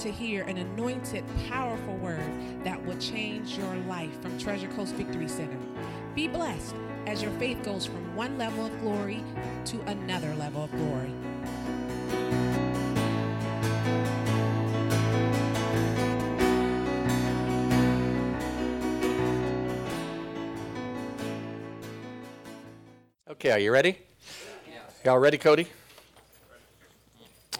to hear an anointed, powerful word that will change your life from Treasure Coast Victory Center. Be blessed as your faith goes from one level of glory to another level of glory. Okay, are you ready? Y'all ready, Cody?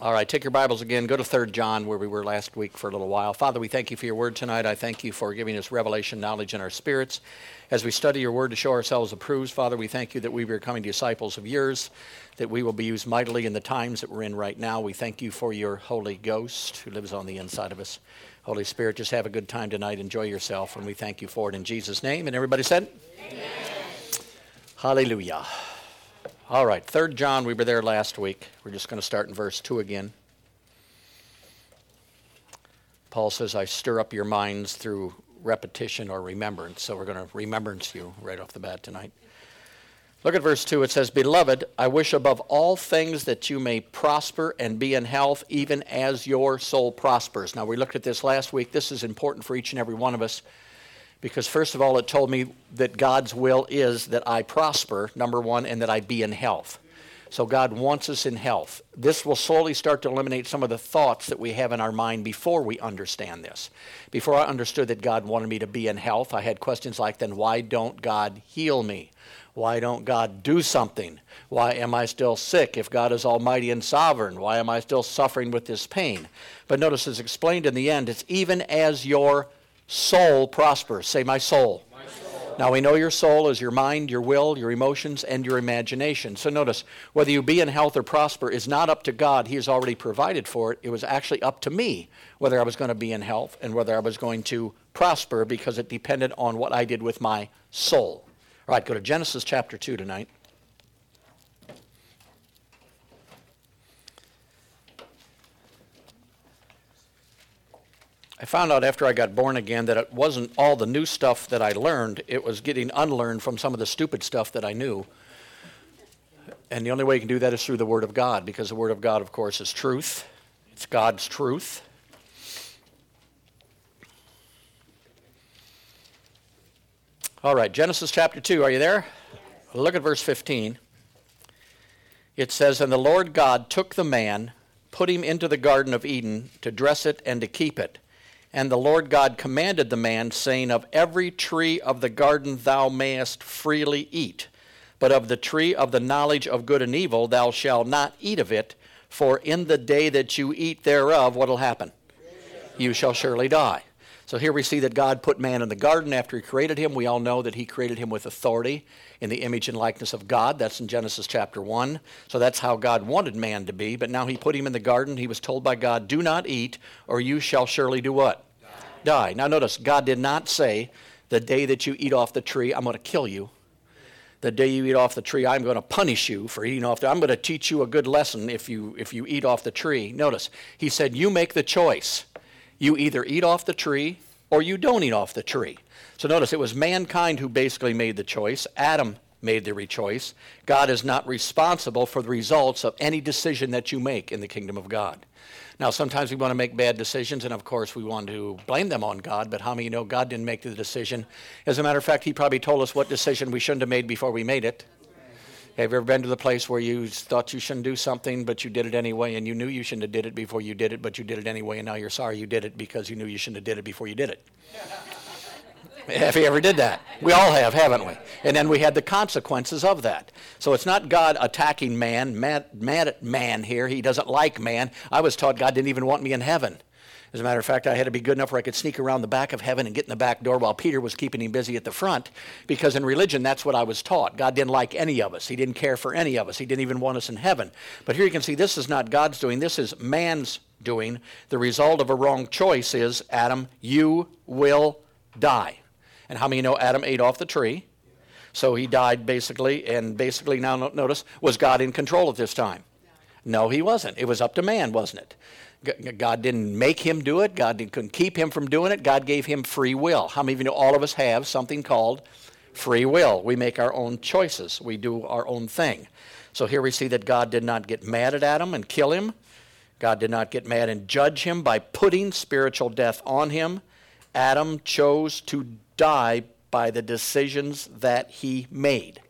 All right, take your Bibles again. Go to 3 John, where we were last week for a little while. Father, we thank you for your word tonight. I thank you for giving us revelation knowledge in our spirits. As we study your word to show ourselves approved, Father, we thank you that we are becoming disciples of yours, that we will be used mightily in the times that we're in right now. We thank you for your Holy Ghost who lives on the inside of us. Holy Spirit, just have a good time tonight. Enjoy yourself, and we thank you for it in Jesus' name. And everybody said, Amen. Hallelujah. All right, 3 John, we were there last week. We're just going to start in verse 2 again. Paul says, I stir up your minds through repetition or remembrance. So we're going to remembrance you right off the bat tonight. Look at verse 2. It says, Beloved, I wish above all things that you may prosper and be in health, even as your soul prospers. Now, we looked at this last week. This is important for each and every one of us because, first of all, it told me that God's will is that I prosper, number one, and that I be in health. So God wants us in health. This will slowly start to eliminate some of the thoughts that we have in our mind before we understand this. Before I understood that God wanted me to be in health, I had questions like, then why don't God heal me? Why don't God do something? Why am I still sick if God is almighty and sovereign? Why am I still suffering with this pain? But notice, as explained in the end, it's even as your soul prospers. Say, my soul. Now we know your soul is your mind, your will, your emotions, and your imagination. So notice, whether you be in health or prosper is not up to God. He has already provided for it. It was actually up to me whether I was going to be in health and whether I was going to prosper because it depended on what I did with my soul. All right, go to Genesis chapter 2 tonight. I found out after I got born again that it wasn't all the new stuff that I learned, it was getting unlearned from some of the stupid stuff that I knew. And the only way you can do that is through the Word of God, because the Word of God, of course, is truth. It's God's truth. All right, Genesis chapter 2, are you there? Look at verse 15. It says, And the Lord God took the man, put him into the Garden of Eden to dress it and to keep it. And the Lord God commanded the man, saying, Of every tree of the garden thou mayest freely eat, but of the tree of the knowledge of good and evil thou shalt not eat of it, for in the day that you eat thereof, what'll happen? You shall surely die. So here we see that God put man in the garden after he created him. We all know that he created him with authority in the image and likeness of God. That's in Genesis chapter 1. So that's how God wanted man to be. But now he put him in the garden. He was told by God, Do not eat, or you shall surely do what? Die. die. Now notice, God did not say, The day that you eat off the tree, I'm going to kill you. The day you eat off the tree, I'm going to punish you for eating off the I'm going to teach you a good lesson if you if you eat off the tree. Notice, he said, You make the choice. You either eat off the tree or you don't eat off the tree. So notice it was mankind who basically made the choice. Adam made the choice. God is not responsible for the results of any decision that you make in the kingdom of God. Now, sometimes we want to make bad decisions, and of course, we want to blame them on God, but how many know God didn't make the decision? As a matter of fact, He probably told us what decision we shouldn't have made before we made it. Have you ever been to the place where you thought you shouldn't do something, but you did it anyway, and you knew you shouldn't have did it before you did it, but you did it anyway, and now you're sorry you did it because you knew you shouldn't have did it before you did it? Have you ever did that? We all have, haven't we? And then we had the consequences of that. So it's not God attacking man, mad, mad at man here. He doesn't like man. I was taught God didn't even want me in heaven. As a matter of fact, I had to be good enough where I could sneak around the back of heaven and get in the back door while Peter was keeping him busy at the front, because in religion, that's what I was taught. God didn't like any of us, He didn't care for any of us, He didn't even want us in heaven. But here you can see this is not God's doing, this is man's doing. The result of a wrong choice is Adam, you will die. And how many know Adam ate off the tree? So he died basically, and basically now notice, was God in control at this time? No, he wasn't. It was up to man, wasn't it? God didn't make him do it. God couldn't keep him from doing it. God gave him free will. How many of you know all of us have something called free will? We make our own choices. We do our own thing. So here we see that God did not get mad at Adam and kill him. God did not get mad and judge him by putting spiritual death on him. Adam chose to die by the decisions that he made.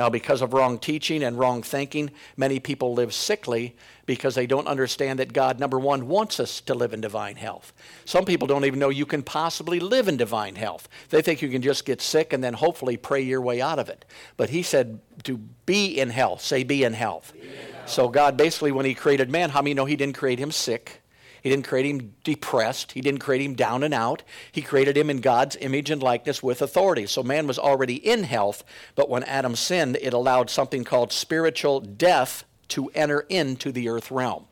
Now, because of wrong teaching and wrong thinking, many people live sickly because they don't understand that God, number one, wants us to live in divine health. Some people don't even know you can possibly live in divine health. They think you can just get sick and then hopefully pray your way out of it. But He said to be in health. Say, be in health. Be in health. So, God basically, when He created man, how many know He didn't create him sick? He didn't create him depressed. He didn't create him down and out. He created him in God's image and likeness with authority. So man was already in health, but when Adam sinned, it allowed something called spiritual death to enter into the earth realm.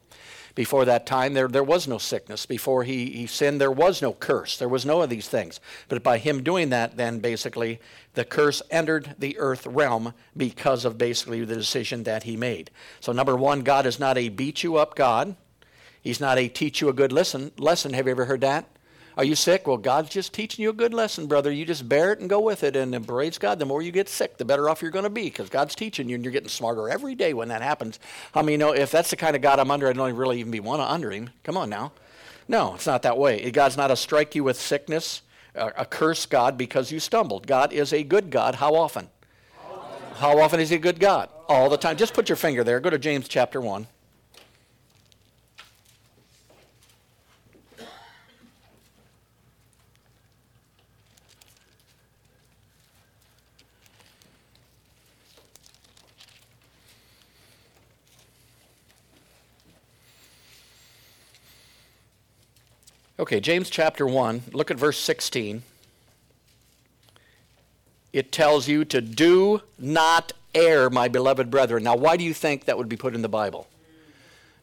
Before that time, there, there was no sickness. Before he, he sinned, there was no curse. There was no of these things. But by him doing that, then basically, the curse entered the earth realm because of basically the decision that he made. So, number one, God is not a beat you up God. He's not a teach you a good lesson. Lesson. Have you ever heard that? Are you sick? Well, God's just teaching you a good lesson, brother. You just bear it and go with it. And embrace God, the more you get sick, the better off you're going to be because God's teaching you and you're getting smarter every day when that happens. I mean, you know, if that's the kind of God I'm under, I don't really even be one under him. Come on now. No, it's not that way. God's not a strike you with sickness, a curse God because you stumbled. God is a good God. How often? How often is he a good God? All the time. Just put your finger there. Go to James chapter 1. Okay, James chapter 1, look at verse 16. It tells you to do not err, my beloved brethren. Now, why do you think that would be put in the Bible?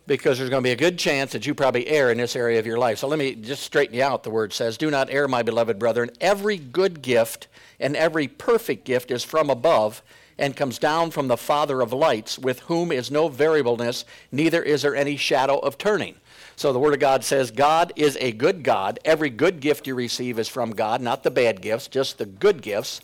Because there's going to be a good chance that you probably err in this area of your life. So let me just straighten you out. The word says, Do not err, my beloved brethren. Every good gift and every perfect gift is from above and comes down from the Father of lights, with whom is no variableness, neither is there any shadow of turning. So the Word of God says God is a good God. Every good gift you receive is from God, not the bad gifts, just the good gifts.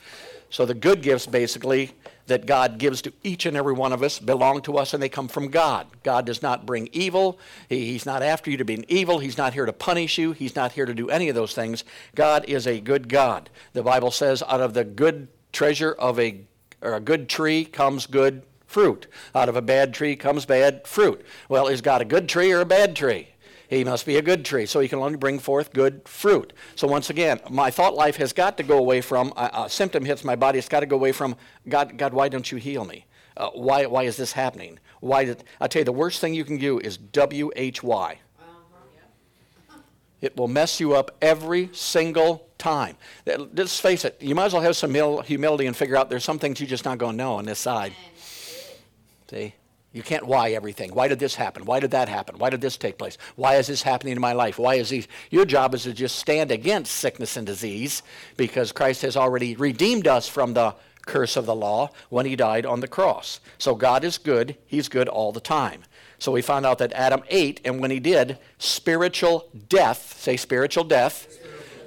So the good gifts, basically, that God gives to each and every one of us belong to us and they come from God. God does not bring evil. He, he's not after you to be evil. He's not here to punish you. He's not here to do any of those things. God is a good God. The Bible says, out of the good treasure of a, or a good tree comes good fruit. Out of a bad tree comes bad fruit. Well, is God a good tree or a bad tree? He must be a good tree, so he can only bring forth good fruit. So once again, my thought life has got to go away from a, a symptom hits my body. It's got to go away from God. God, why don't you heal me? Uh, why, why is this happening? Why did I tell you the worst thing you can do is W H Y. It will mess you up every single time. Let's face it, you might as well have some humility and figure out there's some things you're just not going to know on this side. See? You can't why everything. Why did this happen? Why did that happen? Why did this take place? Why is this happening in my life? Why is these? Your job is to just stand against sickness and disease because Christ has already redeemed us from the curse of the law when he died on the cross. So God is good. He's good all the time. So we found out that Adam ate, and when he did, spiritual death, say spiritual death.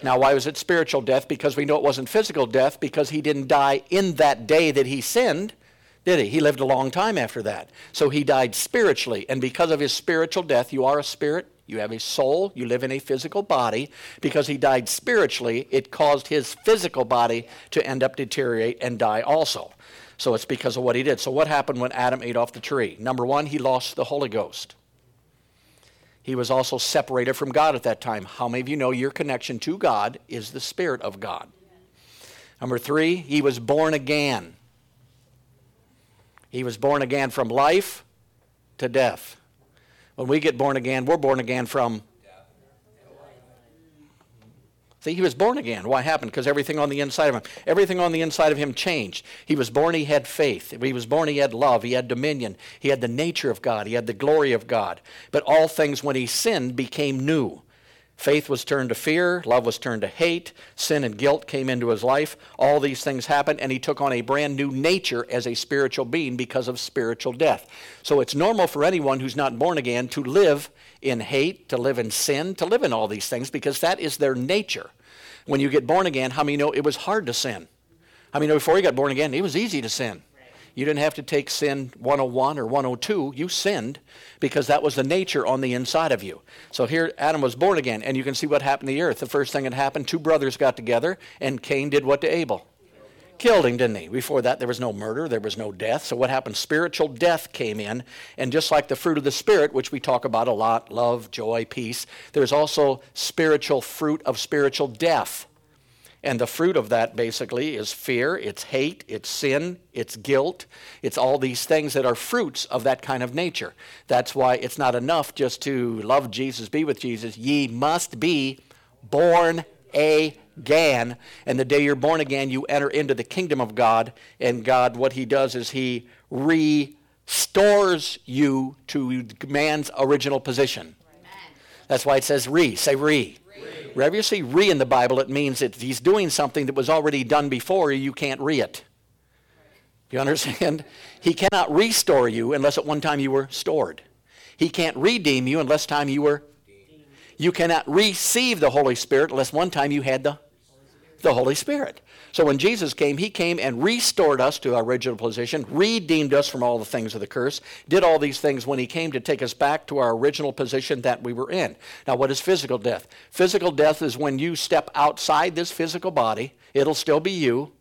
Now, why was it spiritual death? Because we know it wasn't physical death because he didn't die in that day that he sinned. Did he? He lived a long time after that. So he died spiritually. And because of his spiritual death, you are a spirit, you have a soul, you live in a physical body. Because he died spiritually, it caused his physical body to end up deteriorate and die also. So it's because of what he did. So what happened when Adam ate off the tree? Number one, he lost the Holy Ghost. He was also separated from God at that time. How many of you know your connection to God is the Spirit of God? Number three, he was born again. He was born again from life to death. When we get born again, we're born again from. See, he was born again. Why happened? Because everything on the inside of him, everything on the inside of him changed. He was born, he had faith. He was born, he had love. He had dominion. He had the nature of God. He had the glory of God. But all things, when he sinned, became new. Faith was turned to fear, love was turned to hate, sin and guilt came into his life. All these things happened, and he took on a brand new nature as a spiritual being because of spiritual death. So it's normal for anyone who's not born again to live in hate, to live in sin, to live in all these things because that is their nature. When you get born again, how many know it was hard to sin? How many know before you got born again, it was easy to sin? You didn't have to take sin 101 or 102. You sinned because that was the nature on the inside of you. So here Adam was born again, and you can see what happened to the earth. The first thing that happened, two brothers got together, and Cain did what to Abel? Killed him, didn't he? Before that, there was no murder, there was no death. So what happened? Spiritual death came in, and just like the fruit of the Spirit, which we talk about a lot love, joy, peace there's also spiritual fruit of spiritual death. And the fruit of that basically is fear, it's hate, it's sin, it's guilt, it's all these things that are fruits of that kind of nature. That's why it's not enough just to love Jesus, be with Jesus. Ye must be born again. And the day you're born again, you enter into the kingdom of God. And God, what He does is He restores you to man's original position. That's why it says re. Say re. Wherever you see re in the Bible, it means that he's doing something that was already done before, you can't re it. You understand? He cannot restore you unless at one time you were stored. He can't redeem you unless time you were. You cannot receive the Holy Spirit unless one time you had the, the Holy Spirit. So when Jesus came, he came and restored us to our original position, redeemed us from all the things of the curse, did all these things when he came to take us back to our original position that we were in. Now, what is physical death? Physical death is when you step outside this physical body, it'll still be you.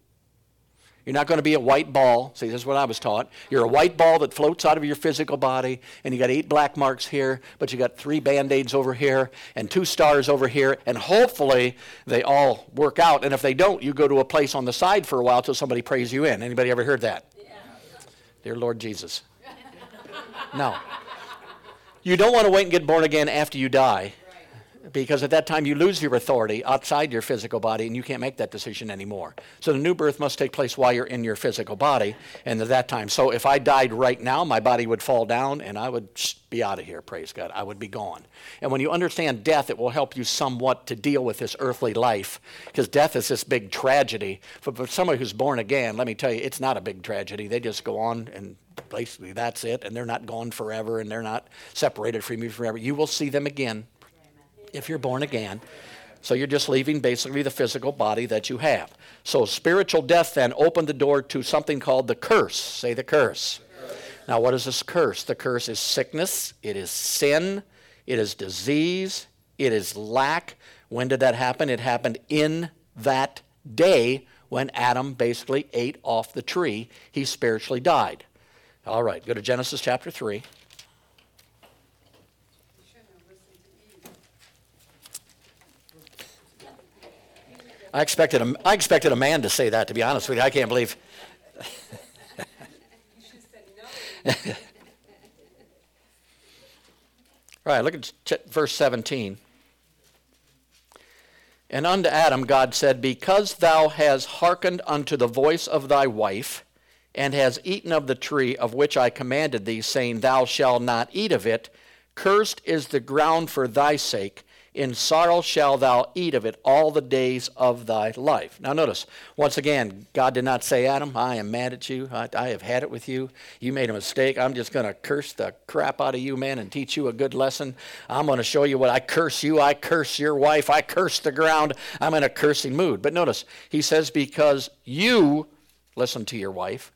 You're not going to be a white ball. See, this is what I was taught. You're a white ball that floats out of your physical body, and you got eight black marks here, but you got three band aids over here, and two stars over here, and hopefully they all work out. And if they don't, you go to a place on the side for a while till somebody prays you in. Anybody ever heard that? Yeah. Dear Lord Jesus. no. You don't want to wait and get born again after you die because at that time you lose your authority outside your physical body and you can't make that decision anymore. So the new birth must take place while you're in your physical body and at that time. So if I died right now, my body would fall down and I would be out of here, praise God. I would be gone. And when you understand death, it will help you somewhat to deal with this earthly life because death is this big tragedy. But for somebody who's born again, let me tell you, it's not a big tragedy. They just go on and basically that's it and they're not gone forever and they're not separated from you forever. You will see them again if you're born again. So you're just leaving basically the physical body that you have. So spiritual death then opened the door to something called the curse. Say the curse. Now, what is this curse? The curse is sickness, it is sin, it is disease, it is lack. When did that happen? It happened in that day when Adam basically ate off the tree. He spiritually died. All right, go to Genesis chapter 3. I expected a, I expected a man to say that, to be honest with you. I can't believe. right, look at verse 17. And unto Adam God said, Because thou hast hearkened unto the voice of thy wife, and hast eaten of the tree of which I commanded thee, saying, Thou shalt not eat of it, cursed is the ground for thy sake in sorrow shall thou eat of it all the days of thy life. Now, notice, once again, God did not say, Adam, I am mad at you. I, I have had it with you. You made a mistake. I'm just going to curse the crap out of you, man, and teach you a good lesson. I'm going to show you what I curse you. I curse your wife. I curse the ground. I'm in a cursing mood. But notice, he says, because you, listen to your wife,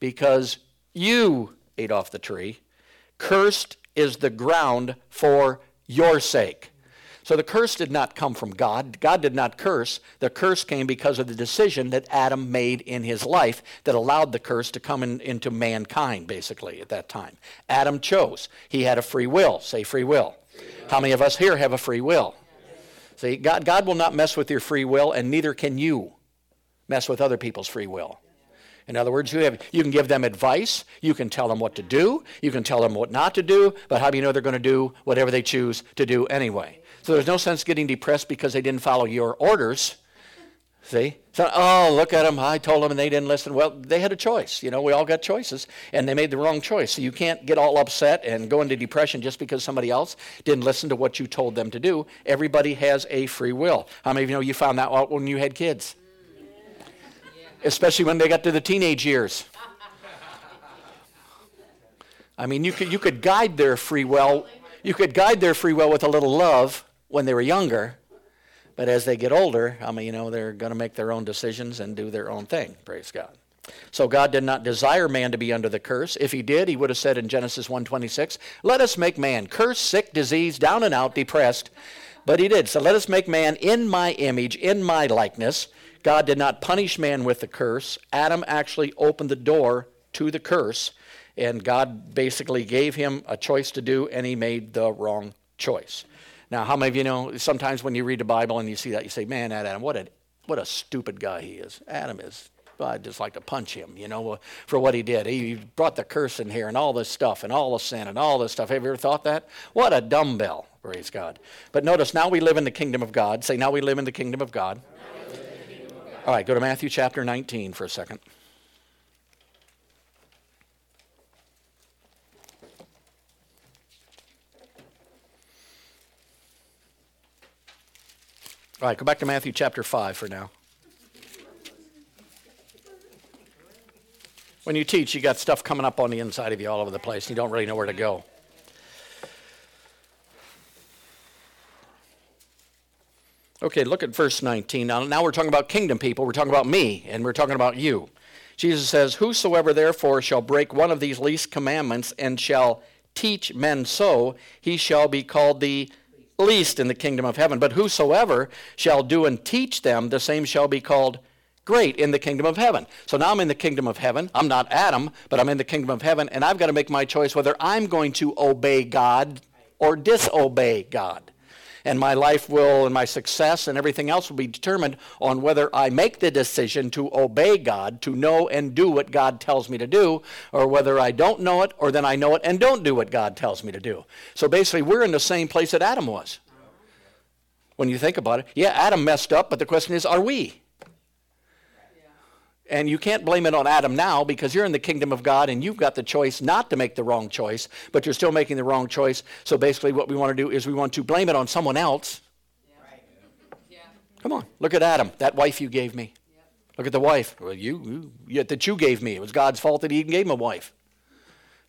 because you ate off the tree, cursed is the ground for your sake. So the curse did not come from God. God did not curse. The curse came because of the decision that Adam made in his life that allowed the curse to come in, into mankind, basically, at that time. Adam chose. He had a free will. Say free will. How many of us here have a free will? See, God, God will not mess with your free will, and neither can you mess with other people's free will. In other words, you, have, you can give them advice, you can tell them what to do, you can tell them what not to do, but how do you know they're going to do whatever they choose to do anyway? So there's no sense getting depressed because they didn't follow your orders. See? So, oh, look at them. I told them and they didn't listen. Well, they had a choice. You know, we all got choices and they made the wrong choice. So you can't get all upset and go into depression just because somebody else didn't listen to what you told them to do. Everybody has a free will. How many of you know you found that out when you had kids? Especially when they got to the teenage years. I mean, you could, you could guide their free will. You could guide their free will with a little love when they were younger, but as they get older, I mean, you know, they're going to make their own decisions and do their own thing. Praise God. So God did not desire man to be under the curse. If he did, he would have said in Genesis 1:26, "Let us make man cursed, sick, diseased, down and out, depressed." But he did. So let us make man in my image, in my likeness. God did not punish man with the curse. Adam actually opened the door to the curse, and God basically gave him a choice to do, and he made the wrong choice. Now, how many of you know sometimes when you read the Bible and you see that, you say, Man, Adam, what a, what a stupid guy he is. Adam is I'd just like to punch him, you know, for what he did. He brought the curse in here and all this stuff and all the sin and all this stuff. Have you ever thought that? What a dumbbell, praise God. But notice now we live in the kingdom of God. Say, now we live in the kingdom of God. Kingdom of God. All right, go to Matthew chapter 19 for a second. All right, go back to Matthew chapter 5 for now. When you teach, you got stuff coming up on the inside of you all over the place. and You don't really know where to go. Okay, look at verse 19. Now, now we're talking about kingdom people. We're talking about me, and we're talking about you. Jesus says, Whosoever therefore shall break one of these least commandments and shall teach men so, he shall be called the least in the kingdom of heaven. But whosoever shall do and teach them, the same shall be called great in the kingdom of heaven. So now I'm in the kingdom of heaven. I'm not Adam, but I'm in the kingdom of heaven, and I've got to make my choice whether I'm going to obey God or disobey God. And my life will, and my success, and everything else will be determined on whether I make the decision to obey God, to know and do what God tells me to do, or whether I don't know it, or then I know it and don't do what God tells me to do. So basically, we're in the same place that Adam was. When you think about it, yeah, Adam messed up, but the question is, are we? And you can't blame it on Adam now because you're in the kingdom of God and you've got the choice not to make the wrong choice, but you're still making the wrong choice. So basically, what we want to do is we want to blame it on someone else. Yeah. Come on, look at Adam, that wife you gave me. Look at the wife well, you, you, that you gave me. It was God's fault that He even gave him a wife.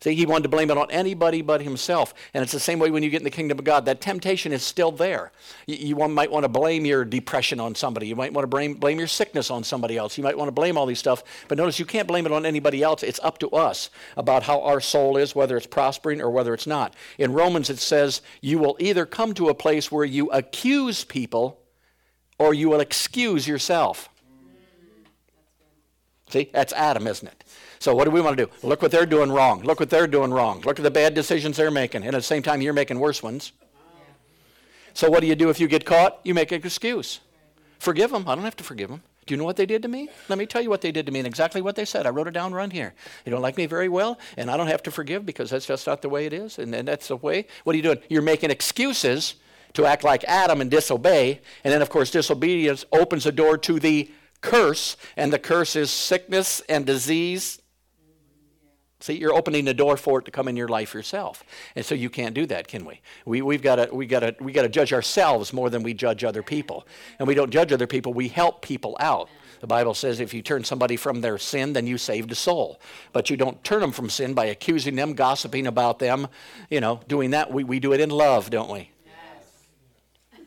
See, he wanted to blame it on anybody but himself. And it's the same way when you get in the kingdom of God. That temptation is still there. You, you want, might want to blame your depression on somebody. You might want to blame, blame your sickness on somebody else. You might want to blame all these stuff. But notice you can't blame it on anybody else. It's up to us about how our soul is, whether it's prospering or whether it's not. In Romans, it says, you will either come to a place where you accuse people or you will excuse yourself. See, that's Adam, isn't it? So what do we want to do? Look what they're doing wrong. Look what they're doing wrong. Look at the bad decisions they're making. And at the same time, you're making worse ones. So what do you do if you get caught? You make an excuse. Forgive them. I don't have to forgive them. Do you know what they did to me? Let me tell you what they did to me and exactly what they said. I wrote it down right here. You don't like me very well, and I don't have to forgive because that's just not the way it is, and, and that's the way. What are you doing? You're making excuses to act like Adam and disobey, and then, of course, disobedience opens the door to the curse, and the curse is sickness and disease See, you're opening the door for it to come in your life yourself. And so you can't do that, can we? we we've got to we got to we got to judge ourselves more than we judge other people. And we don't judge other people, we help people out. The Bible says if you turn somebody from their sin, then you saved a soul. But you don't turn them from sin by accusing them, gossiping about them, you know, doing that. We, we do it in love, don't we? Yes.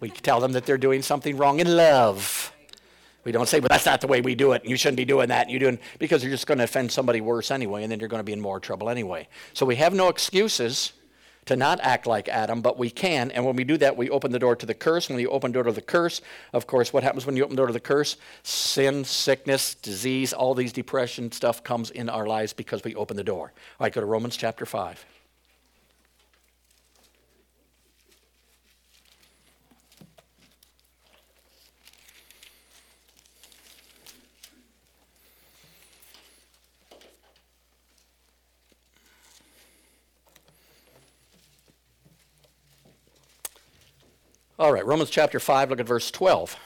we tell them that they're doing something wrong in love. We don't say, but that's not the way we do it. You shouldn't be doing that. You're doing because you're just going to offend somebody worse anyway, and then you're going to be in more trouble anyway. So we have no excuses to not act like Adam, but we can. And when we do that, we open the door to the curse. When you open the door to the curse, of course, what happens when you open the door to the curse? Sin, sickness, disease, all these depression stuff comes in our lives because we open the door. All right, go to Romans chapter 5. All right, Romans chapter 5, look at verse 12.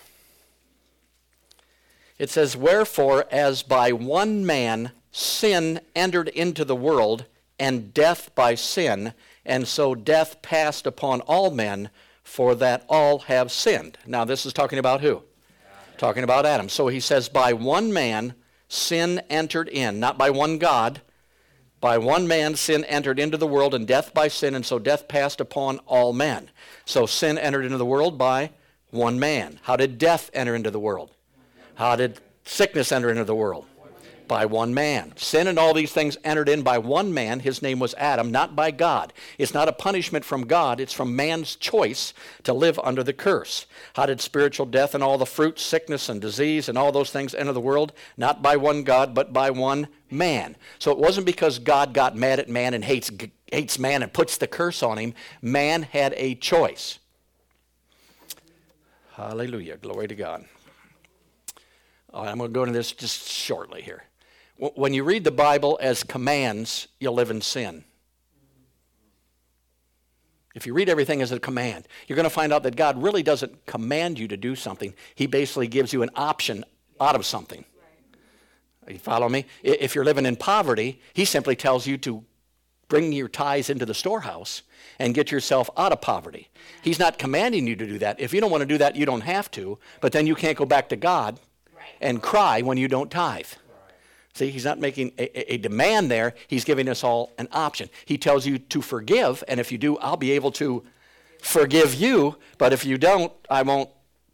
It says, Wherefore, as by one man sin entered into the world, and death by sin, and so death passed upon all men, for that all have sinned. Now, this is talking about who? Talking about Adam. So he says, By one man sin entered in, not by one God, by one man sin entered into the world, and death by sin, and so death passed upon all men. So sin entered into the world by one man. How did death enter into the world? How did sickness enter into the world? By one man. Sin and all these things entered in by one man. His name was Adam, not by God. It's not a punishment from God, it's from man's choice to live under the curse. How did spiritual death and all the fruit, sickness and disease and all those things enter the world? Not by one God, but by one man. So it wasn't because God got mad at man and hates, hates man and puts the curse on him. Man had a choice. Hallelujah. Glory to God. Right, I'm going to go into this just shortly here. When you read the Bible as commands, you'll live in sin. If you read everything as a command, you're going to find out that God really doesn't command you to do something. He basically gives you an option out of something. You follow me? If you're living in poverty, He simply tells you to bring your tithes into the storehouse and get yourself out of poverty. He's not commanding you to do that. If you don't want to do that, you don't have to, but then you can't go back to God and cry when you don't tithe. See, he's not making a, a, demand there. He's giving us all an option. He tells you to forgive, and if you do, I'll be able to forgive you. But if you don't, I won't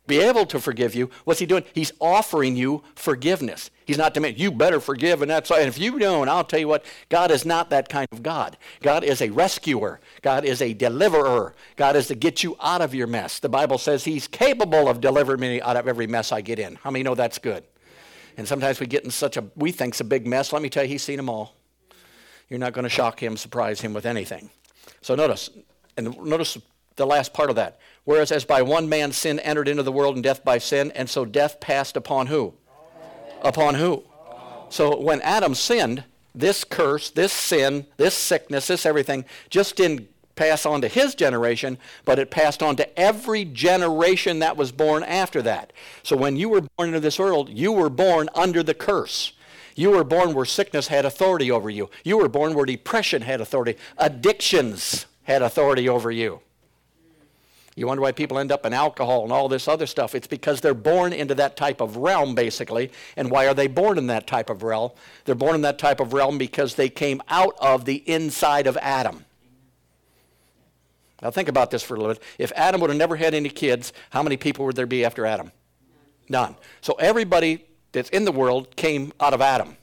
be able to forgive you. What's he doing? He's offering you forgiveness. He's not demanding, you better forgive, and that's and if you don't, I'll tell you what, God is not that kind of God. God is a rescuer. God is a deliverer. God is to get you out of your mess. The Bible says he's capable of delivering me out of every mess I get in. How many know that's good? And sometimes we get in such a, we think's a big mess. Let me tell you, he's seen them all. You're not going to shock him, surprise him with anything. So notice, and notice the last part of that. Whereas as by one man sin entered into the world and death by sin, and so death passed upon who? Upon who? So when Adam sinned, this curse, this sin, this sickness, this everything just didn't pass on to his generation, but it passed on to every generation that was born after that. So when you were born into this world, you were born under the curse. You were born where sickness had authority over you. You were born where depression had authority. Addictions had authority over you. You wonder why people end up in alcohol and all this other stuff. It's because they're born into that type of realm, basically. And why are they born in that type of realm? They're born in that type of realm because they came out of the inside of Adam. Now think about this for a little bit. If Adam would have never had any kids, how many people would there be after Adam? None. So everybody that's in the world came out of Adam.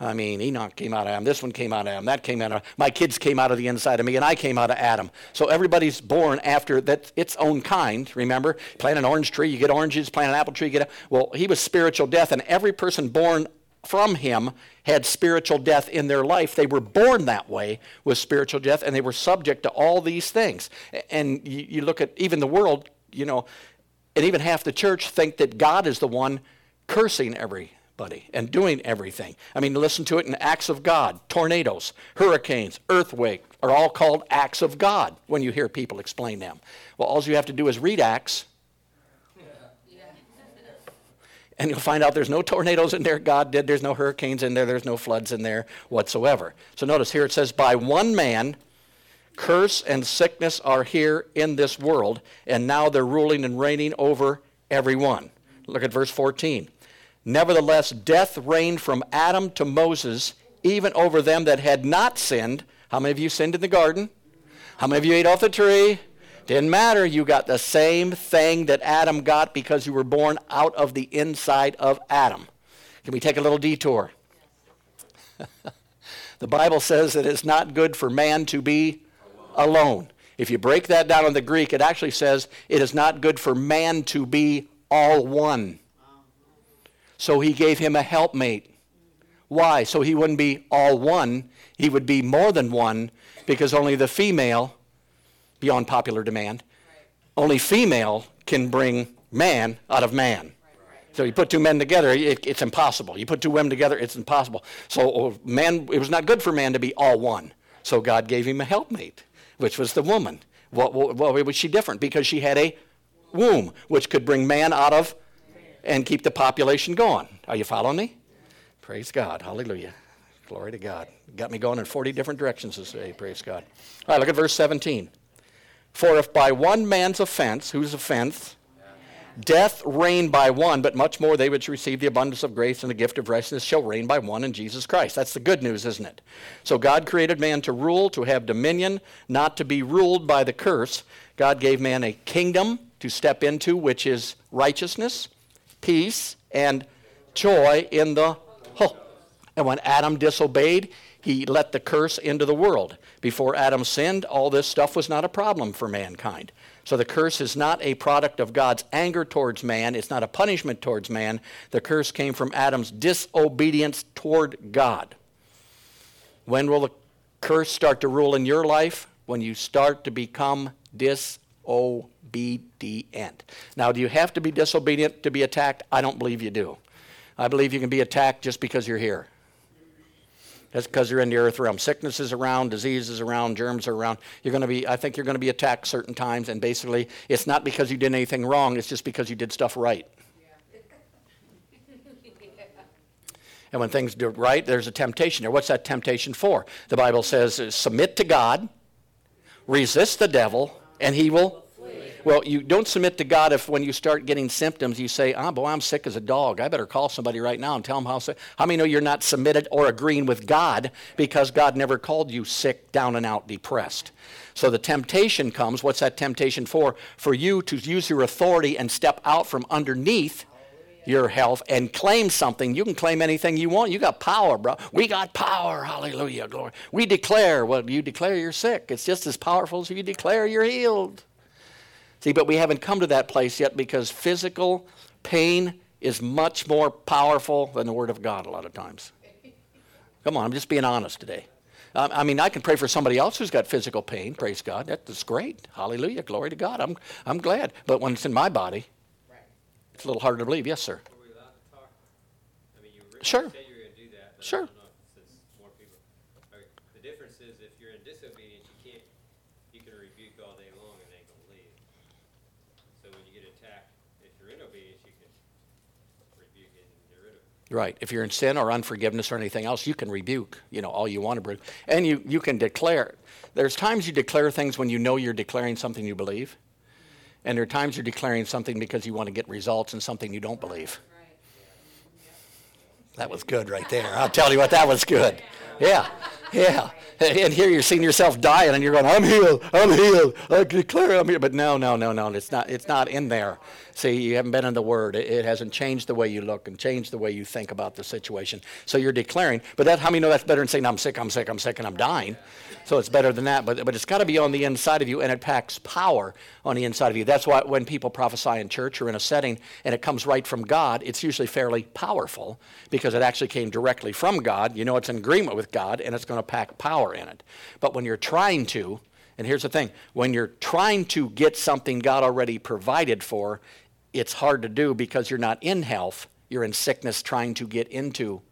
I mean, Enoch came out of Adam. This one came out of Adam. That came out of my kids came out of the inside of me, and I came out of Adam. So everybody's born after that its own kind. Remember, plant an orange tree, you get oranges. Plant an apple tree, you get. A, well, he was spiritual death, and every person born from him had spiritual death in their life. They were born that way with spiritual death, and they were subject to all these things. And you, you, look at even the world, you know, and even half the church think that God is the one cursing everybody and doing everything. I mean, listen to it in acts of God. Tornadoes, hurricanes, earthquake are all called acts of God when you hear people explain them. Well, all you have to do is read Acts and you'll find out there's no tornadoes in there. God did. There's no hurricanes in there. There's no floods in there whatsoever. So notice here it says, by one man, curse and sickness are here in this world, and now they're ruling and reigning over everyone. Look at verse 14. Nevertheless, death reigned from Adam to Moses, even over them that had not sinned. How many of you sinned in the garden? How many of you ate off the tree? Didn't matter. You got the same thing that Adam got because you were born out of the inside of Adam. Can we take a little detour? the Bible says that it's not good for man to be alone. If you break that down in the Greek, it actually says it is not good for man to be all one. So he gave him a helpmate. Why? So he wouldn't be all one, he would be more than one because only the female beyond popular demand. Only female can bring man out of man. So you put two men together, it, it's impossible. You put two women together, it's impossible. So oh, man, it was not good for man to be all one. So God gave him a helpmate, which was the woman. What, what, what was she different? Because she had a womb, which could bring man out of and keep the population going. Are you following me? Praise God. Hallelujah. Glory to God. Got me going in 40 different directions this day. Praise God. All right, look at verse 17. For if by one man's offense, whose offense? Death reigned by one, but much more they which receive the abundance of grace and the gift of righteousness shall reign by one in Jesus Christ. That's the good news, isn't it? So God created man to rule, to have dominion, not to be ruled by the curse. God gave man a kingdom to step into, which is righteousness, peace, and joy in the oh. And when Adam disobeyed, he let the curse into the world. Before Adam sinned, all this stuff was not a problem for mankind. So the curse is not a product of God's anger towards man, it's not a punishment towards man. The curse came from Adam's disobedience toward God. When will the curse start to rule in your life? When you start to become disobedient. Now, do you have to be disobedient to be attacked? I don't believe you do. I believe you can be attacked just because you're here. That's because you're in the earth realm. Sickness is around, diseases around, germs are around. You're going to be, I think you're going to be attacked certain times, and basically, it's not because you did anything wrong, it's just because you did stuff right. And when things do right, there's a temptation there. What's that temptation for? The Bible says, submit to God, resist the devil, and he will well, you don't submit to God if when you start getting symptoms, you say, oh, boy, I'm sick as a dog. I better call somebody right now and tell them how sick. How many know you're not submitted or agreeing with God because God never called you sick, down and out, depressed? So the temptation comes. What's that temptation for? For you to use your authority and step out from underneath your health and claim something. You can claim anything you want. You got power, bro. We got power. Hallelujah. Glory. We declare. Well, you declare you're sick. It's just as powerful as you declare you're healed. See, but we haven't come to that place yet because physical pain is much more powerful than the Word of God a lot of times. Come on, I'm just being honest today. Um, I mean, I can pray for somebody else who's got physical pain. Praise God. That's great. Hallelujah. Glory to God. I'm, I'm glad. But when it's in my body, it's a little harder to believe. Yes, sir. sure. sure. Right. If you're in sin or unforgiveness or anything else, you can rebuke, you know, all you want to rebuke. And you, you can declare. There's times you declare things when you know you're declaring something you believe. And there are times you're declaring something because you want to get results in something you don't believe. That was good right there. I'll tell you what, that was good. Yeah, yeah. And here you're seeing yourself dying, and you're going, "I'm healed. I'm healed. I declare I'm healed." But no, no, no, no. It's not. It's not in there. See, you haven't been in the Word. It, it hasn't changed the way you look and changed the way you think about the situation. So you're declaring. But that, how many know that's better than saying, "I'm sick. I'm sick. I'm sick, and I'm dying." So it's better than that. But but it's got to be on the inside of you, and it packs power on the inside of you. That's why when people prophesy in church or in a setting, and it comes right from God, it's usually fairly powerful because it actually came directly from God. You know, it's in agreement with God, and it's going to pack power in it. But when you're trying to, and here's the thing when you're trying to get something God already provided for, it's hard to do because you're not in health, you're in sickness trying to get into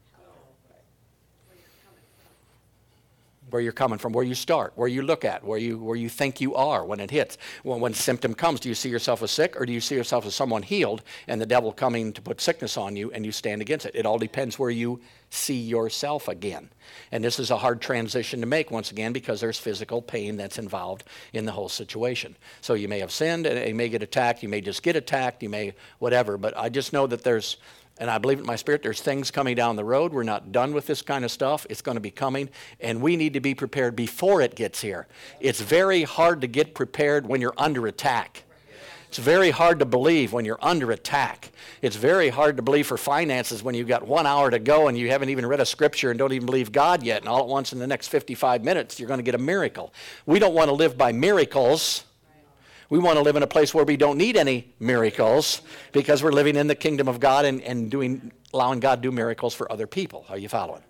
where you're coming from, where you start, where you look at, where you, where you think you are when it hits. When, when symptom comes, do you see yourself as sick or do you see yourself as someone healed and the devil coming to put sickness on you and you stand against it? It all depends where you see yourself again. And this is a hard transition to make once again because there's physical pain that's involved in the whole situation. So you may have sinned and you may get attacked, you may just get attacked, you may whatever, but I just know that there's and I believe in my spirit there's things coming down the road. We're not done with this kind of stuff. It's going to be coming, and we need to be prepared before it gets here. It's very hard to get prepared when you're under attack. It's very hard to believe when you're under attack. It's very hard to believe for finances when you've got one hour to go and you haven't even read a scripture and don't even believe God yet, and all at once in the next 55 minutes you're going to get a miracle. We don't want to live by miracles. We want to live in a place where we don't need any miracles because we're living in the kingdom of God and, and doing, allowing God to do miracles for other people. Are you following?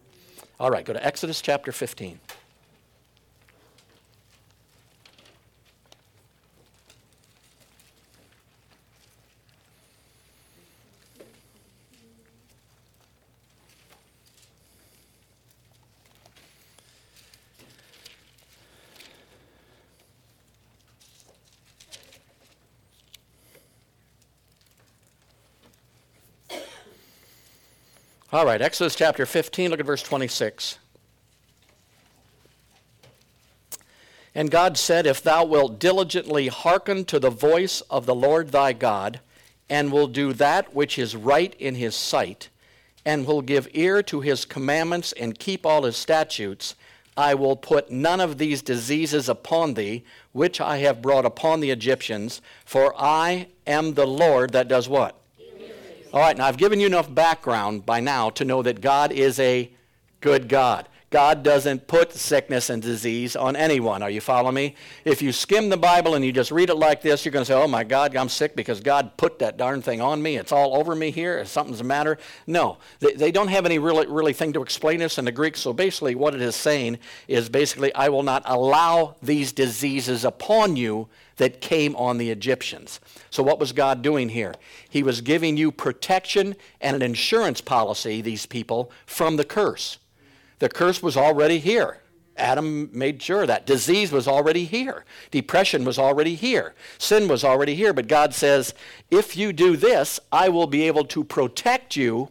All right, go to Exodus chapter 15. All right, Exodus chapter 15, look at verse 26. And God said, If thou wilt diligently hearken to the voice of the Lord thy God, and will do that which is right in his sight, and will give ear to his commandments and keep all his statutes, I will put none of these diseases upon thee, which I have brought upon the Egyptians, for I am the Lord that does what? All right, now I've given you enough background by now to know that God is a good God. God doesn't put sickness and disease on anyone. Are you following me? If you skim the Bible and you just read it like this, you're going to say, oh my God, I'm sick because God put that darn thing on me. It's all over me here. Something's the matter. No, they, they don't have any really, really thing to explain this in the Greek. So basically, what it is saying is basically, I will not allow these diseases upon you that came on the Egyptians. So, what was God doing here? He was giving you protection and an insurance policy, these people, from the curse. The curse was already here. Adam made sure that. Disease was already here. Depression was already here. Sin was already here. But God says, if you do this, I will be able to protect you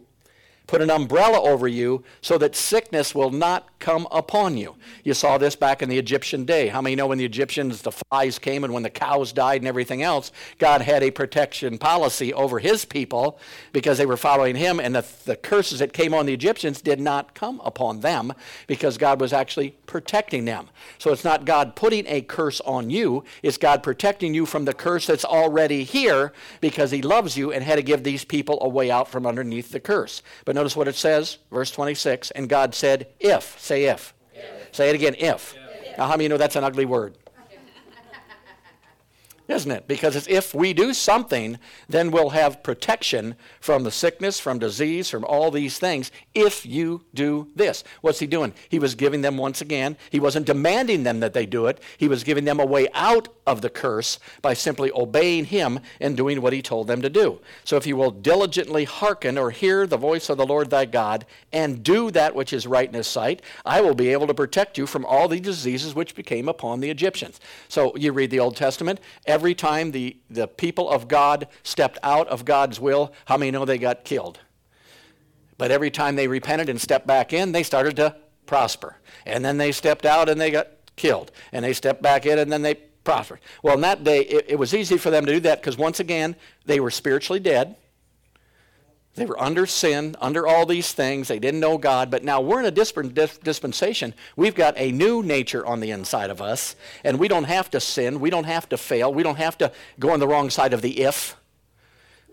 put an umbrella over you so that sickness will not come upon you. You saw this back in the Egyptian day. How many know when the Egyptians, the flies came and when the cows died and everything else, God had a protection policy over his people because they were following him, and the, the curses that came on the Egyptians did not come upon them because God was actually protecting them. So it's not God putting a curse on you, it's God protecting you from the curse that's already here because he loves you and had to give these people a way out from underneath the curse. But notice what it says, verse 26, and God said, if. Say if. if. Say it again, if. if. Now, how many you know that's an ugly word? Isn't it? Because if we do something, then we'll have protection from the sickness, from disease, from all these things if you do this. What's he doing? He was giving them once again, he wasn't demanding them that they do it, he was giving them a way out of the curse by simply obeying him and doing what he told them to do. So if you will diligently hearken or hear the voice of the Lord thy God and do that which is right in his sight, I will be able to protect you from all the diseases which became upon the Egyptians. So you read the Old Testament, every time the, the people of God stepped out of God's will, how many know they got killed? But every time they repented and stepped back in, they started to prosper. And then they stepped out and they got killed. And they stepped back in and then they prospered. Well, in that day, it, it was easy for them to do that because once again, they were spiritually dead. They were under sin, under all these things. They didn't know God. But now we're in a dispensation. We've got a new nature on the inside of us. And we don't have to sin. We don't have to fail. We don't have to go on the wrong side of the if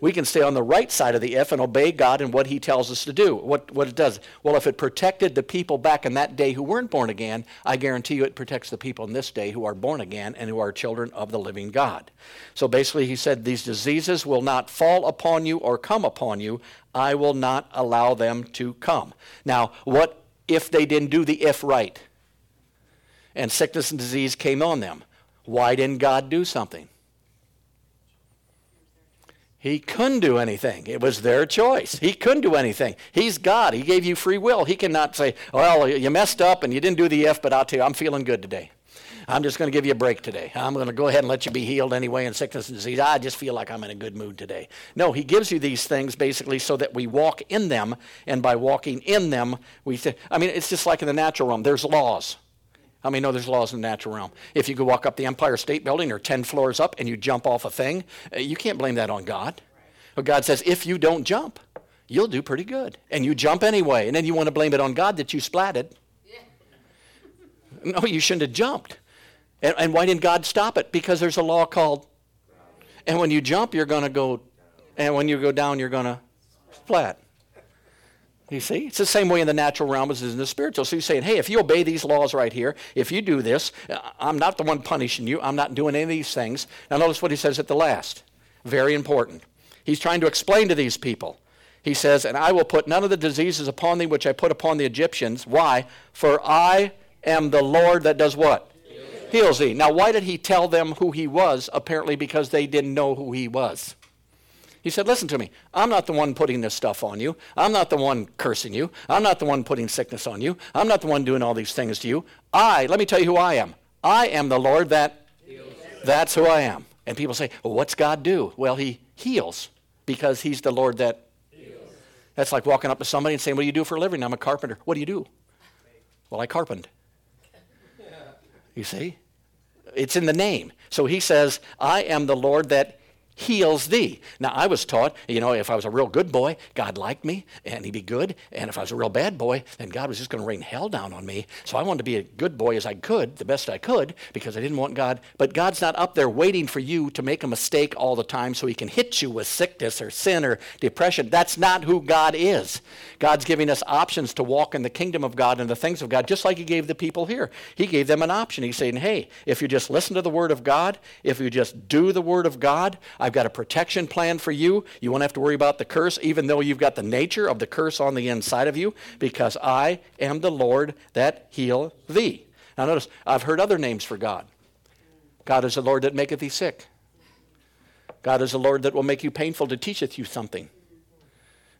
we can stay on the right side of the if and obey God and what He tells us to do. What, what it does. Well, if it protected the people back in that day who weren't born again, I guarantee you it protects the people in this day who are born again and who are children of the living God. So basically, He said, These diseases will not fall upon you or come upon you. I will not allow them to come. Now, what if they didn't do the if right? And sickness and disease came on them. Why didn't God do something? He couldn't do anything. It was their choice. He couldn't do anything. He's God. He gave you free will. He cannot say, well, you messed up and you didn't do the F, but I'll tell you, I'm feeling good today. I'm just going to give you a break today. I'm going to go ahead and let you be healed anyway in sickness and disease. I just feel like I'm in a good mood today. No, he gives you these things basically so that we walk in them, and by walking in them, we. Th- I mean, it's just like in the natural realm. There's laws. How many know there's laws in the natural realm? If you could walk up the Empire State Building or 10 floors up and you jump off a thing, uh, you can't blame that on God. But God says, if you don't jump, you'll do pretty good. And you jump anyway. And then you want to blame it on God that you splatted. No, you shouldn't have jumped. And, and why didn't God stop it? Because there's a law called, and when you jump, you're going to go, and when you go down, you're going to splat. You see? It's the same way in the natural realm as it is in the spiritual. So he's saying, hey, if you obey these laws right here, if you do this, uh, I'm not the one punishing you. I'm not doing any of these things. Now notice what he says at the last. Very important. He's trying to explain to these people. He says, And I will put none of the diseases upon thee which I put upon the Egyptians. Why? For I am the Lord that does what? Heals, Heals thee. Now, why did he tell them who he was? Apparently, because they didn't know who he was. He said, Listen to me. I'm not the one putting this stuff on you. I'm not the one cursing you. I'm not the one putting sickness on you. I'm not the one doing all these things to you. I, let me tell you who I am. I am the Lord that, that's who I am. And people say, Well, what's God do? Well, he heals because he's the Lord that heals. That's like walking up to somebody and saying, What do you do for a living? I'm a carpenter. What do you do? Well, I carpent. You see? It's in the name. So he says, I am the Lord that heals thee. Now, I was taught, you know, if I was a real good boy, God liked me and he'd be good. And if I was a real bad boy, then God was just going to rain hell down on me. So I wanted to be a good boy as I could, the best I could, because I didn't want God. But God's not up there waiting for you to make a mistake all the time so he can hit you with sickness or sin or depression. That's not who God is. God's giving us options to walk in the kingdom of God and the things of God, just like he gave the people here. He gave them an option. He's saying, hey, if you just listen to the word of God, if you just do the word of God, I've got a protection plan for you. You won't have to worry about the curse, even though you've got the nature of the curse on the inside of you, because I am the Lord that heal thee. Now notice, I've heard other names for God. God is the Lord that maketh thee sick. God is the Lord that will make you painful to teacheth you something.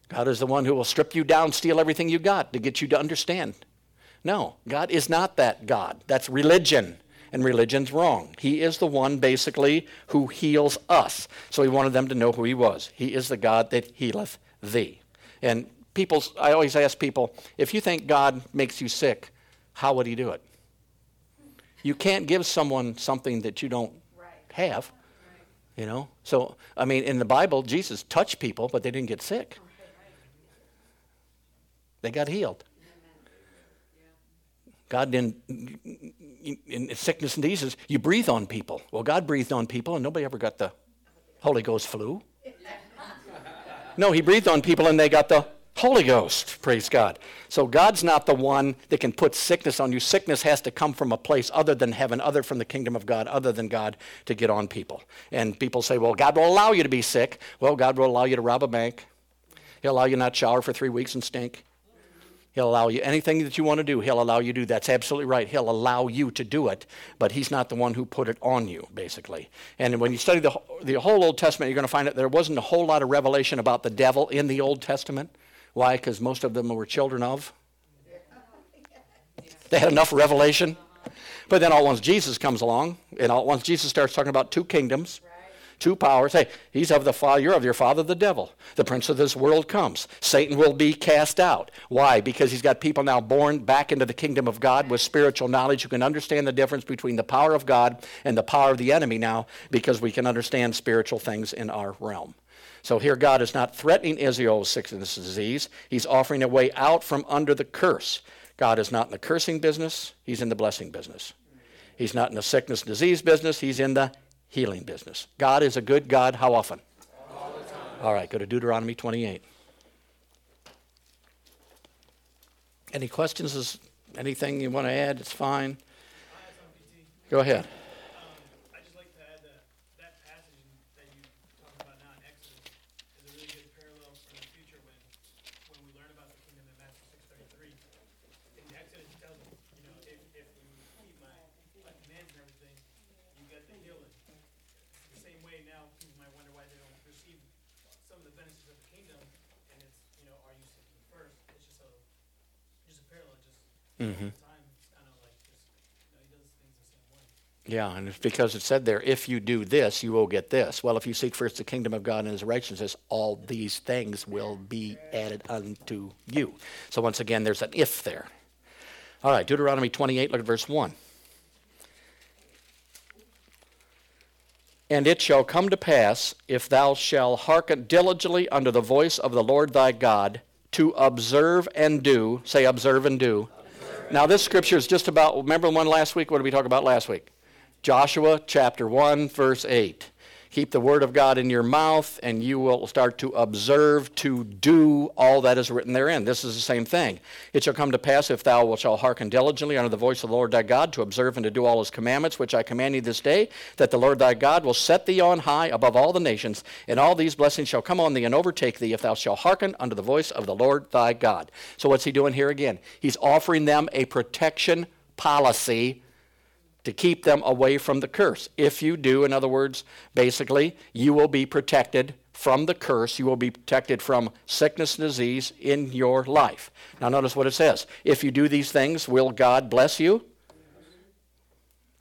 God is the one who will strip you down, steal everything you got to get you to understand. No, God is not that God. That's religion and religion's wrong. He is the one, basically, who heals us. So he wanted them to know who he was. He is the God that healeth thee. And people, I always ask people, if you think God makes you sick, how would he do it? You can't give someone something that you don't have. You know? So, I mean, in the Bible, Jesus touched people, but they didn't get sick. They got healed. God didn't, in sickness and diseases, you breathe on people. Well, God breathed on people and nobody ever got the Holy Ghost flu. No, He breathed on people and they got the Holy Ghost, praise God. So God's not the one that can put sickness on you. Sickness has to come from a place other than heaven, other from the kingdom of God, other than God to get on people. And people say, well, God will allow you to be sick. Well, God will allow you to rob a bank. He'll allow you not shower for three weeks and stink. He'll allow you anything that you want to do, he'll allow you to do. That's absolutely right. He'll allow you to do it, but he's not the one who put it on you, basically. And when you study the, the whole Old Testament, you're going to find that there wasn't a whole lot of revelation about the devil in the Old Testament. Why? Because most of them were children of. They had enough revelation. But then all once Jesus comes along, and all once Jesus starts talking about two kingdoms, two powers. Hey, he's of the father, you're of your father, the devil. The prince of this world comes. Satan will be cast out. Why? Because he's got people now born back into the kingdom of God with spiritual knowledge who can understand the difference between the power of God and the power of the enemy now because we can understand spiritual things in our realm. So here God is not threatening Israel with sickness and disease. He's offering a way out from under the curse. God is not in the cursing business. He's in the blessing business. He's not in the sickness and disease business. He's in the healing business. God is a good God. How often? All, All right, go to Deuteronomy 28. Any questions? Anything you want to add? It's fine. Go ahead. Mm-hmm. Yeah, and it's because it said there, if you do this, you will get this. Well, if you seek first the kingdom of God and his righteousness, all these things will be added unto you. So once again, there's an if there. All right, Deuteronomy 28, look at verse 1. And it shall come to pass, if thou shalt hearken diligently unto the voice of the Lord thy God, to observe and do, say observe and do, now, this scripture is just about, remember one last week? What did we talk about last week? Joshua chapter 1, verse 8. Keep the word of God in your mouth, and you will start to observe to do all that is written therein. This is the same thing. It shall come to pass if thou shalt hearken diligently unto the voice of the Lord thy God to observe and to do all his commandments, which I command thee this day, that the Lord thy God will set thee on high above all the nations, and all these blessings shall come on thee and overtake thee if thou shalt hearken unto the voice of the Lord thy God. So what's he doing here again? He's offering them a protection policy to keep them away from the curse. If you do, in other words, basically, you will be protected from the curse. You will be protected from sickness and disease in your life. Now, notice what it says. If you do these things, will God bless you?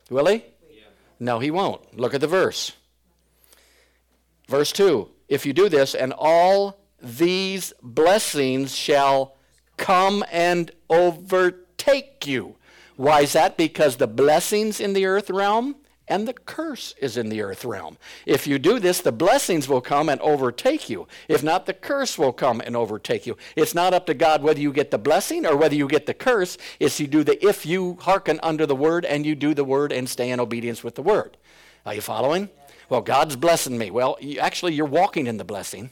Will He? No, He won't. Look at the verse. Verse 2 If you do this, and all these blessings shall come and overtake you. Why is that? Because the blessings in the earth realm and the curse is in the earth realm. If you do this, the blessings will come and overtake you. If not, the curse will come and overtake you. It's not up to God whether you get the blessing or whether you get the curse. It's you do the if you hearken under the word and you do the word and stay in obedience with the word. Are you following? Well, God's blessing me. Well, you, actually, you're walking in the blessing.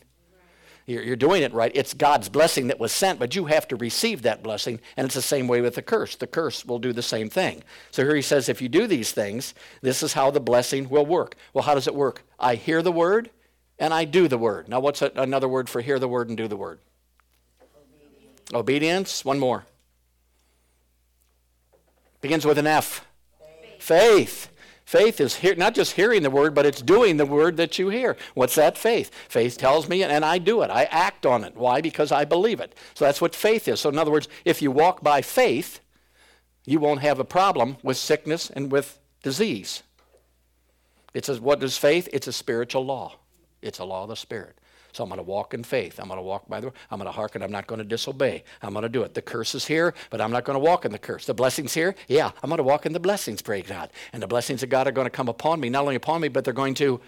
You're, doing it right. It's God's blessing that was sent, but you have to receive that blessing. And it's the same way with the curse. The curse will do the same thing. So here he says, if you do these things, this is how the blessing will work. Well, how does it work? I hear the word and I do the word. Now, what's another word for hear the word and do the word? Obedience. Obedience. One more. Begins with an F. Faith. Faith. Faith is hear, not just hearing the word, but it's doing the word that you hear. What's that faith? Faith tells me, and I do it. I act on it. Why? Because I believe it. So that's what faith is. So, in other words, if you walk by faith, you won't have a problem with sickness and with disease. It's a, what is faith? It's a spiritual law. It's a law of the Spirit. So I'm going to walk in faith. I'm going to walk by the word. I'm going to hearken. I'm not going to disobey. I'm going to do it. The curse is here, but I'm not going to walk in the curse. The blessings here, yeah, I'm going to walk in the blessings, pray God. And the blessings of God are going to come upon me, not only upon me, but they're going to,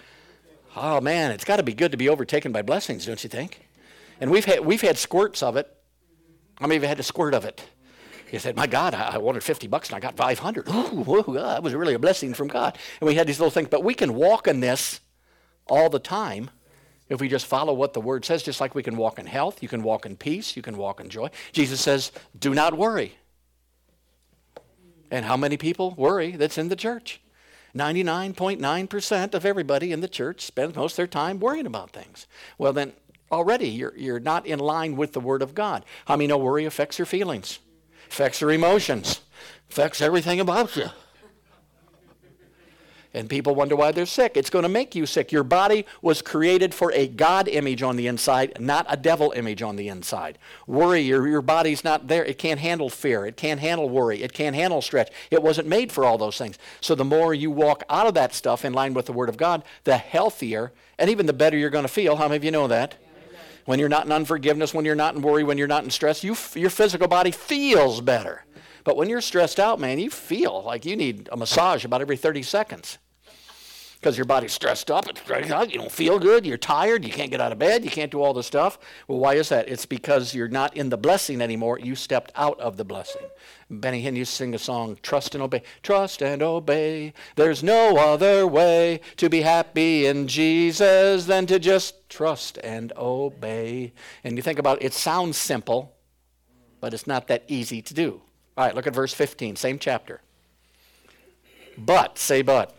oh man, it's got to be good to be overtaken by blessings, don't you think? And we've had, we've had squirts of it. I mean, we've had a squirt of it. He said, My God, I, wanted 50 bucks and I got 500. Ooh, whoa, that was really a blessing from God. And we had these little things. But we can walk in this all the time if we just follow what the word says, just like we can walk in health, you can walk in peace, you can walk in joy. Jesus says, do not worry. And how many people worry that's in the church? 99.9% of everybody in the church spends most of their time worrying about things. Well, then already you're, you're not in line with the Word of God. How many know worry affects your feelings, affects your emotions, affects everything about you? And people wonder why they're sick. It's going to make you sick. Your body was created for a God image on the inside, not a devil image on the inside. Worry, your, your body's not there. It can't handle fear. It can't handle worry. It can't handle stretch. It wasn't made for all those things. So the more you walk out of that stuff in line with the Word of God, the healthier and even the better you're going to feel. How many of you know that? When you're not in unforgiveness, when you're not in worry, when you're not in stress, you, your physical body feels better. But when you're stressed out, man, you feel like you need a massage about every 30 seconds because your body's stressed up. You don't feel good. You're tired. You can't get out of bed. You can't do all the stuff. Well, why is that? It's because you're not in the blessing anymore. You stepped out of the blessing. Benny Hinn used to sing a song, Trust and Obey. Trust and obey. There's no other way to be happy in Jesus than to just trust and obey. And you think about it, it sounds simple, but it's not that easy to do. All right, look at verse 15, same chapter. But, say but.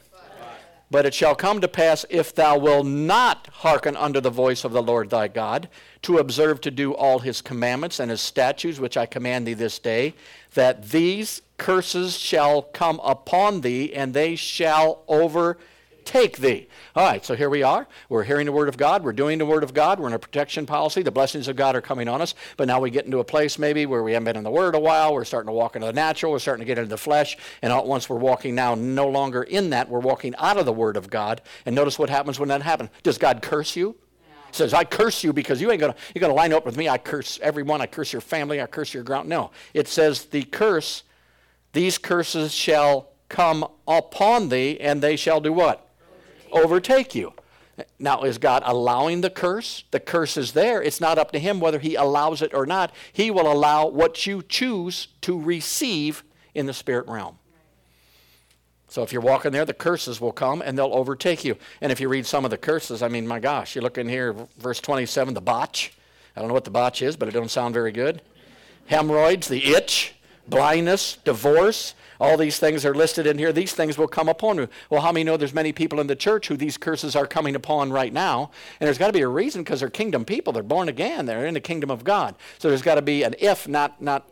But it shall come to pass, if thou wilt not hearken unto the voice of the Lord thy God, to observe to do all his commandments and his statutes which I command thee this day, that these curses shall come upon thee, and they shall over take thee. All right, so here we are. We're hearing the Word of God. We're doing the Word of God. We're in a protection policy. The blessings of God are coming on us. But now we get into a place maybe where we haven't been in the Word a while. We're starting to walk into the natural. We're starting to get into the flesh. And all at once we're walking now no longer in that. We're walking out of the Word of God. And notice what happens when that happens. Does God curse you? He says, I curse you because you ain't gonna you're gonna line up with me. I curse everyone, I curse your family, I curse your ground. No. It says the curse, these curses shall come upon thee, and they shall do what? Overtake you. Now, is God allowing the curse? The curse is there. It's not up to Him whether He allows it or not. He will allow what you choose to receive in the spirit realm. So if you're walking there, the curses will come and they'll overtake you. And if you read some of the curses, I mean, my gosh, you look in here, verse 27, the botch. I don't know what the botch is, but it don't sound very good. Hemorrhoids, the itch, blindness, divorce, all these things are listed in here. These things will come upon you. Well, how many know there's many people in the church who these curses are coming upon right now? And there's got to be a reason because they're kingdom people. They're born again. They're in the kingdom of God. So there's got to be an if, not not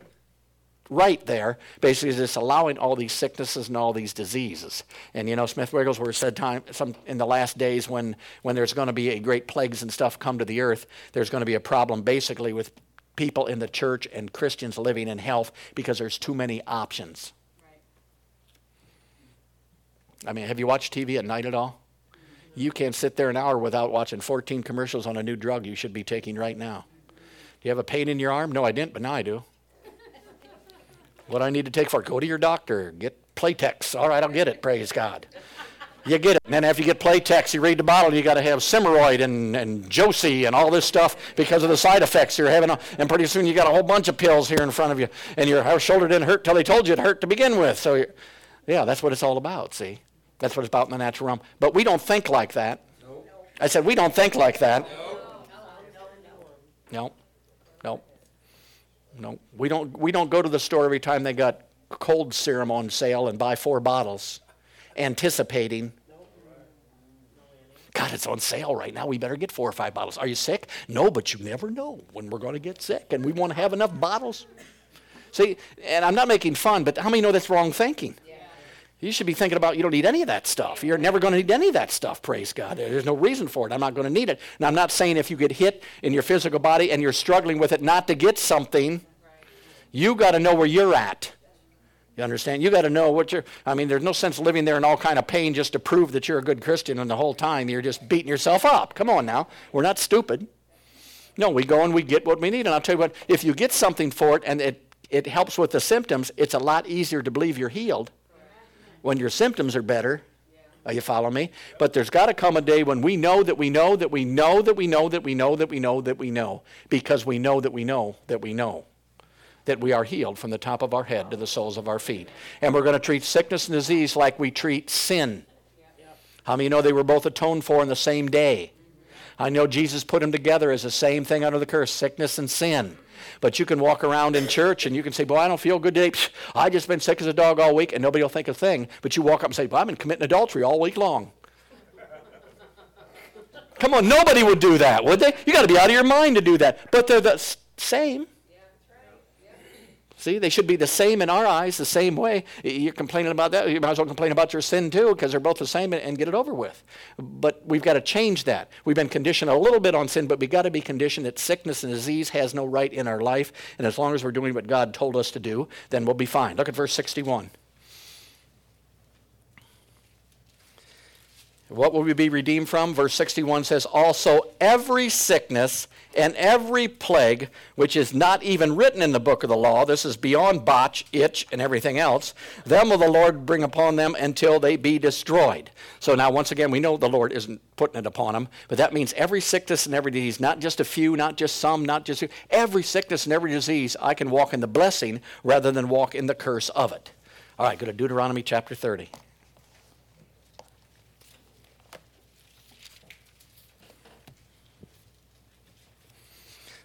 right there. Basically, just allowing all these sicknesses and all these diseases. And you know, Smith Wigglesworth said time some in the last days when when there's going to be a great plagues and stuff come to the earth, there's going to be a problem basically with people in the church and Christians living in health because there's too many options. I mean, have you watched TV at night at all? You can't sit there an hour without watching 14 commercials on a new drug you should be taking right now. Do you have a pain in your arm? No, I didn't, but now I do. What I need to take for? Go to your doctor. Get Playtex. All right, I'll get it. Praise God. You get it. And then after you get Playtex, you read the bottle, you got to have Symaroid and, and Josie and all this stuff because of the side effects you're having. And pretty soon you got a whole bunch of pills here in front of you. And your shoulder didn't hurt till they told you it hurt to begin with. So, yeah, that's what it's all about, see? That's what it's about in the natural realm. But we don't think like that. I said, we don't think like that. No. No. No. We don't, we don't go to the store every time they got cold serum on sale and buy four bottles anticipating. God, it's on sale right now. We better get four or five bottles. Are you sick? No, but you never know when we're going to get sick, and we want to have enough bottles. See, and I'm not making fun, but how many know that's wrong thinking? You should be thinking about you don't need any of that stuff. You're never going to need any of that stuff, praise God. There's no reason for it. I'm not going to need it. And I'm not saying if you get hit in your physical body and you're struggling with it not to get something, you got to know where you're at. You understand? You got to know what you're. I mean, there's no sense living there in all kind of pain just to prove that you're a good Christian, and the whole time you're just beating yourself up. Come on now, we're not stupid. No, we go and we get what we need, and I'll tell you what. If you get something for it and it it helps with the symptoms, it's a lot easier to believe you're healed when your symptoms are better. Are you follow me? But there's got to come a day when we know that we know that we know that we know that we know that we know that we know because we know that we know that we know that we are healed from the top of our head to the soles of our feet. And we're going to treat sickness and disease like we treat sin. How many know they were both atoned for in the same day? I know Jesus put them together as the same thing under the curse sickness and sin. But you can walk around in church and you can say, Boy, I don't feel good today. I just been sick as a dog all week, and nobody will think a thing. But you walk up and say, Well, I've been committing adultery all week long. Come on, nobody would do that, would they? You got to be out of your mind to do that. But they're the same. See, they should be the same in our eyes, the same way. You're complaining about that. You might as well complain about your sin too, because they're both the same and get it over with. But we've got to change that. We've been conditioned a little bit on sin, but we've got to be conditioned that sickness and disease has no right in our life. And as long as we're doing what God told us to do, then we'll be fine. Look at verse 61. What will we be redeemed from? Verse 61 says, Also every sickness and every plague which is not even written in the book of the law, this is beyond botch, itch, and everything else, them will the Lord bring upon them until they be destroyed. So now, once again, we know the Lord isn't putting it upon them, but that means every sickness and every disease, not just a few, not just some, not just every sickness and every disease, I can walk in the blessing rather than walk in the curse of it. All right, go to Deuteronomy chapter 30.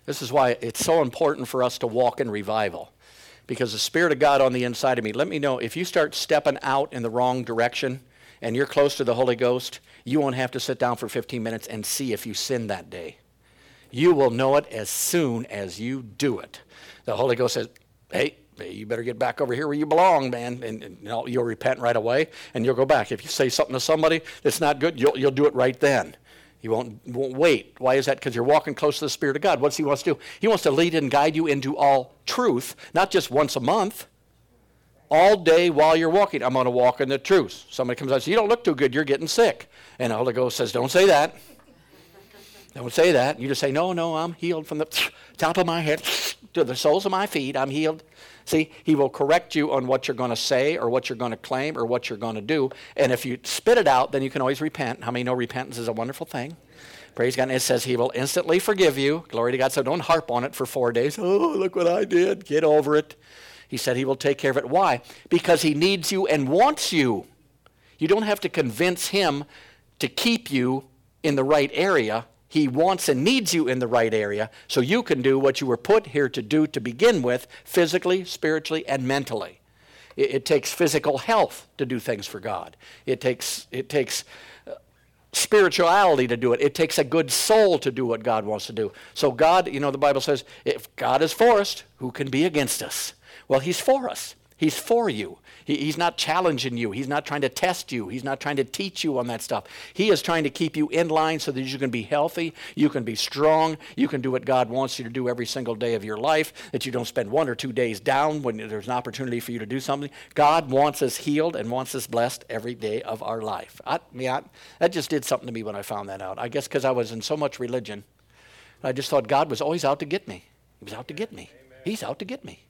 This is why it's so important for us to walk in revival. Because the Spirit of God on the inside of me, let me know if you start stepping out in the wrong direction and you're close to the Holy Ghost, you won't have to sit down for 15 minutes and see if you sin that day. You will know it as soon as you do it. The Holy Ghost says, hey, you better get back over here where you belong, man. And, and you you'll repent right away and you'll go back. If you say something to somebody that's not good, you'll, you'll do it right then. He won't, won't wait. Why is that? Because you're walking close to the Spirit of God. What's He wants to do? He wants to lead and guide you into all truth, not just once a month. All day while you're walking, I'm going to walk in the truth. Somebody comes out and says, You don't look too good, you're getting sick. And the Holy Ghost says, Don't say that. Don't say that. You just say, No, no, I'm healed from the top of my head to the soles of my feet. I'm healed. See, he will correct you on what you're going to say or what you're going to claim or what you're going to do. And if you spit it out, then you can always repent. How many know repentance is a wonderful thing? Praise God. And it says he will instantly forgive you. Glory to God. So don't harp on it for four days. Oh, look what I did. Get over it. He said he will take care of it. Why? Because he needs you and wants you. You don't have to convince him to keep you in the right area. He wants and needs you in the right area so you can do what you were put here to do to begin with, physically, spiritually, and mentally. It, it takes physical health to do things for God. It takes, it takes uh, spirituality to do it. It takes a good soul to do what God wants to do. So, God, you know, the Bible says, if God is for us, who can be against us? Well, He's for us. He's for you. He, he's not challenging you. He's not trying to test you. He's not trying to teach you on that stuff. He is trying to keep you in line so that you can be healthy, you can be strong, you can do what God wants you to do every single day of your life, that you don't spend one or two days down when there's an opportunity for you to do something. God wants us healed and wants us blessed every day of our life. I, I, that just did something to me when I found that out. I guess because I was in so much religion. I just thought God was always out to get me. He was out to get me. He's out to get me.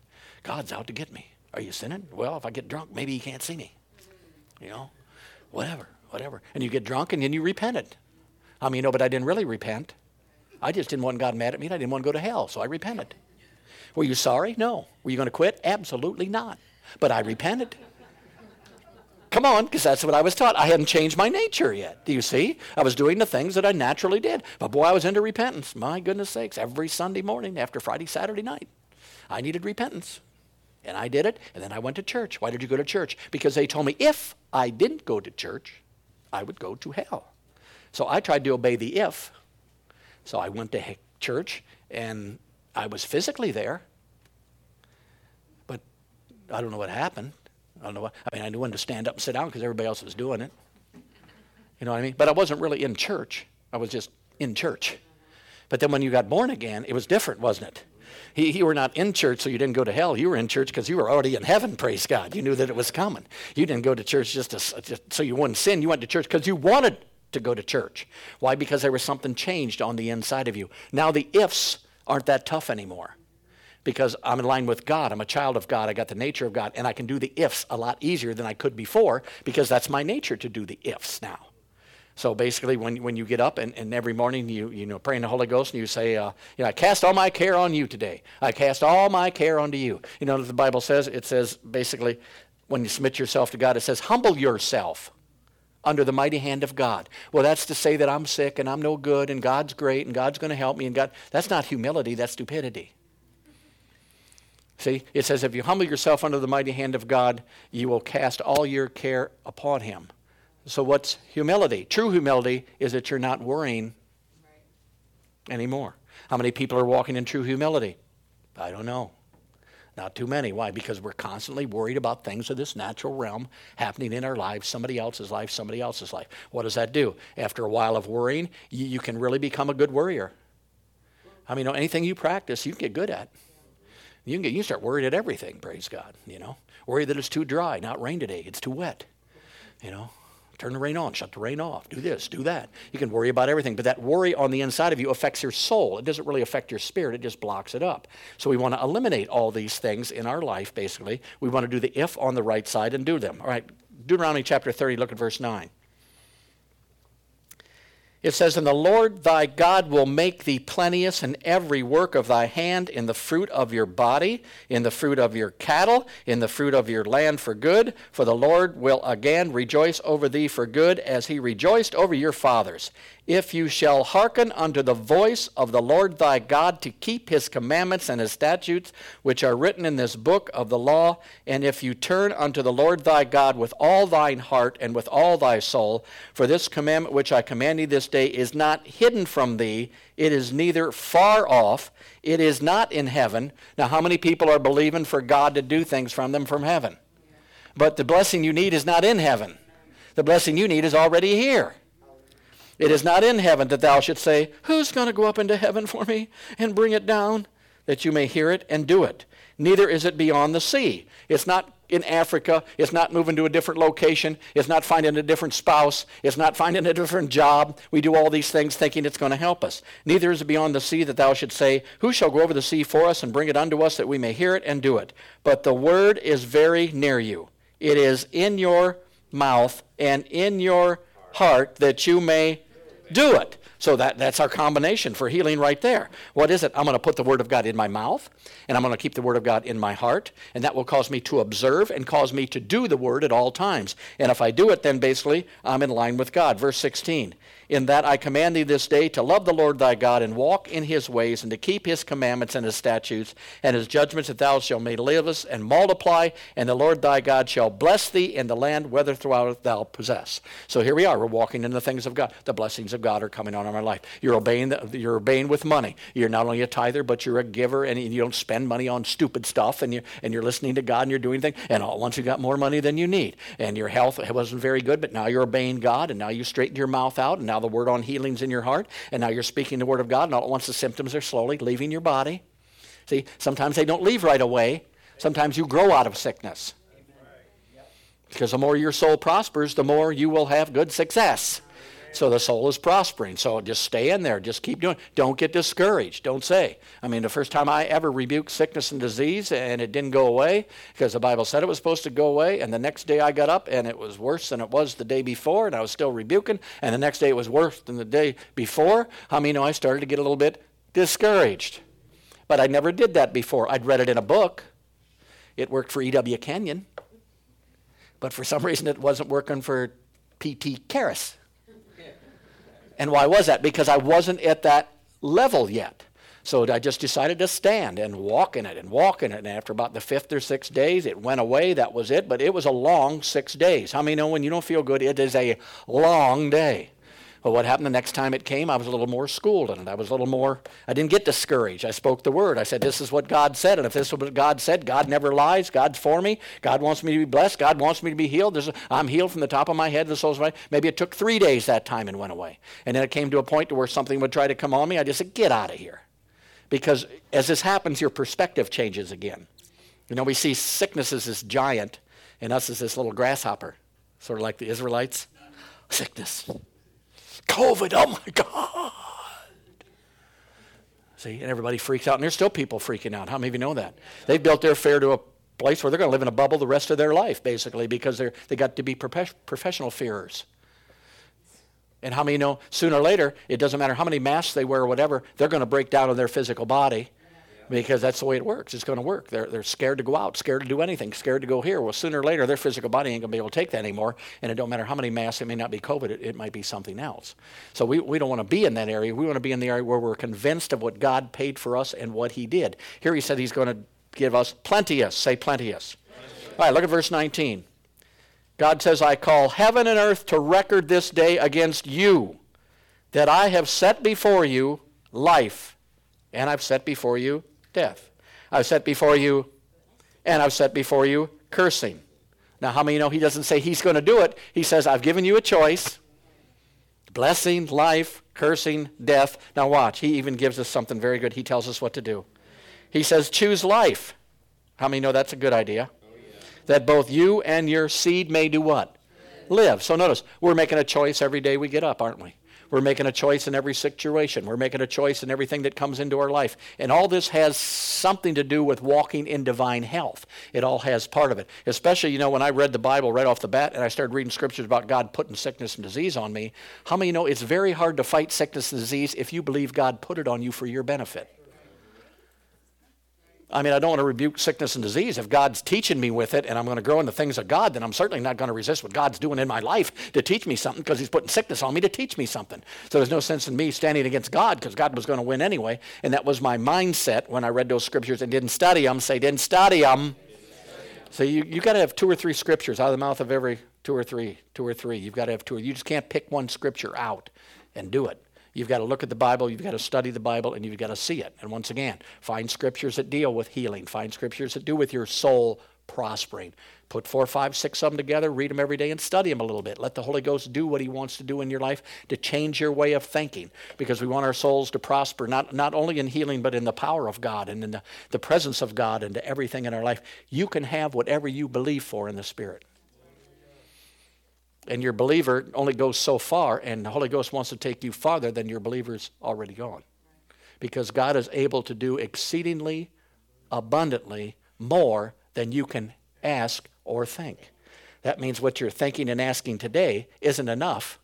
God's out to get me. Are you sinning? Well, if I get drunk, maybe he can't see me. You know, whatever. whatever. And you get drunk and then you repented. I mean, no, but I didn't really repent. I just didn't want God mad at me and I didn't want to go to hell, so I repented. Were you sorry? No. Were you going to quit? Absolutely not. But I repented. Come on, because that's what I was taught. I hadn't changed my nature yet. Do you see? I was doing the things that I naturally did. But boy, I was into repentance. My goodness sakes, every Sunday morning after Friday, Saturday night, I needed repentance. And I did it, and then I went to church. Why did you go to church? Because they told me if I didn't go to church, I would go to hell. So I tried to obey the if. So I went to church, and I was physically there. But I don't know what happened. I don't know what, I mean, I knew when to stand up and sit down because everybody else was doing it. You know what I mean? But I wasn't really in church. I was just in church. But then when you got born again, it was different, wasn't it? He, you were not in church so you didn't go to hell. You were in church because you were already in heaven, praise God. You knew that it was coming. You didn't go to church just, to, just so you wouldn't sin. You went to church because you wanted to go to church. Why? Because there was something changed on the inside of you. Now the ifs aren't that tough anymore because I'm in line with God. I'm a child of God. I got the nature of God, and I can do the ifs a lot easier than I could before because that's my nature to do the ifs now. So basically, when, when you get up and, and every morning you, you know, pray in the Holy Ghost and you say, uh, you know, I cast all my care on you today. I cast all my care onto you. You know what the Bible says? It says basically, when you submit yourself to God, it says, humble yourself under the mighty hand of God. Well, that's to say that I'm sick and I'm no good and God's great and God's going to help me and God. That's not humility, that's stupidity. See, it says, if you humble yourself under the mighty hand of God, you will cast all your care upon him. So, what's humility? True humility is that you're not worrying anymore. How many people are walking in true humility? I don't know. Not too many. Why? Because we're constantly worried about things of this natural realm happening in our lives, somebody else's life, somebody else's life. What does that do? After a while of worrying, you, you can really become a good worrier. I mean, anything you practice, you can get good at. You can get you start worried at everything, praise God, you know. Worry that it's too dry, not rain today, it's too wet. You know. Turn the rain on, shut the rain off, do this, do that. You can worry about everything, but that worry on the inside of you affects your soul. It doesn't really affect your spirit, it just blocks it up. So we want to eliminate all these things in our life, basically. We want to do the if on the right side and do them. All right, Deuteronomy chapter 30, look at verse 9. It says, And the Lord thy God will make thee plenteous in every work of thy hand, in the fruit of your body, in the fruit of your cattle, in the fruit of your land for good. For the Lord will again rejoice over thee for good, as he rejoiced over your fathers if you shall hearken unto the voice of the Lord thy God to keep his commandments and his statutes, which are written in this book of the law, and if you turn unto the Lord thy God with all thine heart and with all thy soul, for this commandment which I command thee this day is not hidden from thee, it is neither far off, it is not in heaven. Now, how many people are believing for God to do things from them from heaven? But the blessing you need is not in heaven. The blessing you need is already here. It is not in heaven that thou shouldst say, Who's going to go up into heaven for me and bring it down? That you may hear it and do it. Neither is it beyond the sea. It's not in Africa. It's not moving to a different location. It's not finding a different spouse. It's not finding a different job. We do all these things thinking it's going to help us. Neither is it beyond the sea that thou shouldst say, Who shall go over the sea for us and bring it unto us that we may hear it and do it? But the word is very near you. It is in your mouth and in your heart that you may do it. So that, that's our combination for healing right there. What is it? I'm going to put the Word of God in my mouth, and I'm going to keep the Word of God in my heart, and that will cause me to observe and cause me to do the Word at all times. And if I do it, then basically I'm in line with God. Verse 16 in that I command thee this day to love the Lord thy God and walk in his ways and to keep his commandments and his statutes and his judgments that thou shalt may live and multiply, and the Lord thy God shall bless thee in the land whether throughout thou possess. So here we are. We're walking in the things of God. The blessings of God are coming on our life. You're obeying, the, you're obeying with money. You're not only a tither, but you're a giver, and you don't spend money on stupid stuff, and, you, and you're listening to God and you're doing things. And all, once you got more money than you need, and your health wasn't very good, but now you're obeying God, and now you straighten your mouth out, and now the word on healing's in your heart, and now you're speaking the word of God, and all at once the symptoms are slowly leaving your body. See, sometimes they don't leave right away. Sometimes you grow out of sickness. Because the more your soul prospers, the more you will have good success. So the soul is prospering. So just stay in there. Just keep doing. Don't get discouraged. Don't say. I mean, the first time I ever rebuked sickness and disease and it didn't go away because the Bible said it was supposed to go away, and the next day I got up and it was worse than it was the day before, and I was still rebuking, and the next day it was worse than the day before. How many know I started to get a little bit discouraged? But I never did that before. I'd read it in a book. It worked for E.W. Kenyon. But for some reason it wasn't working for P.T. Kehres. And why was that? Because I wasn't at that level yet. So I just decided to stand and walk in it and walk in it. And after about the fifth or sixth days, it went away. That was it. But it was a long six days. How many know when you don't feel good, it is a long day? Well, what happened the next time it came? I was a little more schooled in it. I was a little more, I didn't get discouraged. I spoke the word. I said, This is what God said. And if this is what God said, God never lies. God's for me. God wants me to be blessed. God wants me to be healed. i I'm healed from the top of my head to the soles of my Maybe it took three days that time and went away. And then it came to a point to where something would try to come on me. I just said, Get out of here. Because as this happens, your perspective changes again. You know, we see sickness as this giant and us as this little grasshopper, sort of like the Israelites. Sickness. COVID, oh my God. See, and everybody freaks out, and there's still people freaking out. How many of you know that? They've built their fair to a place where they're going to live in a bubble the rest of their life, basically, because they're, they got to be professional fearers. And how many know sooner or later, it doesn't matter how many masks they wear or whatever, they're going to break down in their physical body because that's the way it works. It's going to work. They're, they're scared to go out, scared to do anything, scared to go here. Well, sooner or later, their physical body ain't going to be able to take that anymore. And it don't matter how many masks, it may not be COVID, it, it might be something else. So we, we don't want to be in that area. We want to be in the area where we're convinced of what God paid for us and what He did. Here He said He's going to give us plenteous. Say plenteous. All right, look at verse 19. God says, I call heaven and earth to record this day against you, that I have set before you life, and I've set before you death. I've set before you, and I've set before you cursing. Now, how many know he doesn't say he's going to do it? He says, I've given you a choice blessing, life, cursing, death. Now, watch. He even gives us something very good. He tells us what to do. He says, choose life. How many know that's a good idea? That both you and your seed may do what? Live. So notice, we're making a choice every day we get up, aren't we? We're making a choice in every situation. We're making a choice in everything that comes into our life. And all this has something to do with walking in divine health. It all has part of it. Especially, you know, when I read the Bible right off the bat and I started reading scriptures about God putting sickness and disease on me, how many know it's very hard to fight sickness and disease if you believe God put it on you for your benefit? I mean, I don't want to rebuke sickness and disease. If God's teaching me with it and I'm going to grow in the things of God, then I'm certainly not going to resist what God's doing in my life to teach me something because He's putting sickness on me to teach me something. So there's no sense in me standing against God because God was going to win anyway. And that was my mindset when I read those scriptures and didn't study them. Say, didn't study them. So you, you got to have two or three scriptures out of the mouth of every two or three, two or three. You've got to have two. You just can't pick one scripture out and do it. You've got to look at the Bible, you've got to study the Bible, and you've got to see it. And once again, find scriptures that deal with healing, find scriptures that do with your soul prospering. Put four, five, six of them together, read them every day, and study them a little bit. Let the Holy Ghost do what He wants to do in your life to change your way of thinking because we want our souls to prosper, not, not only in healing, but in the power of God and in the, the presence of God and to everything in our life. You can have whatever you believe for in the Spirit and your believer only goes so far, and the Holy Ghost wants to take you farther than your believer's already gone. Because God is able to do exceedingly abundantly more than you can ask or think. That means what you're thinking and asking today isn't enough.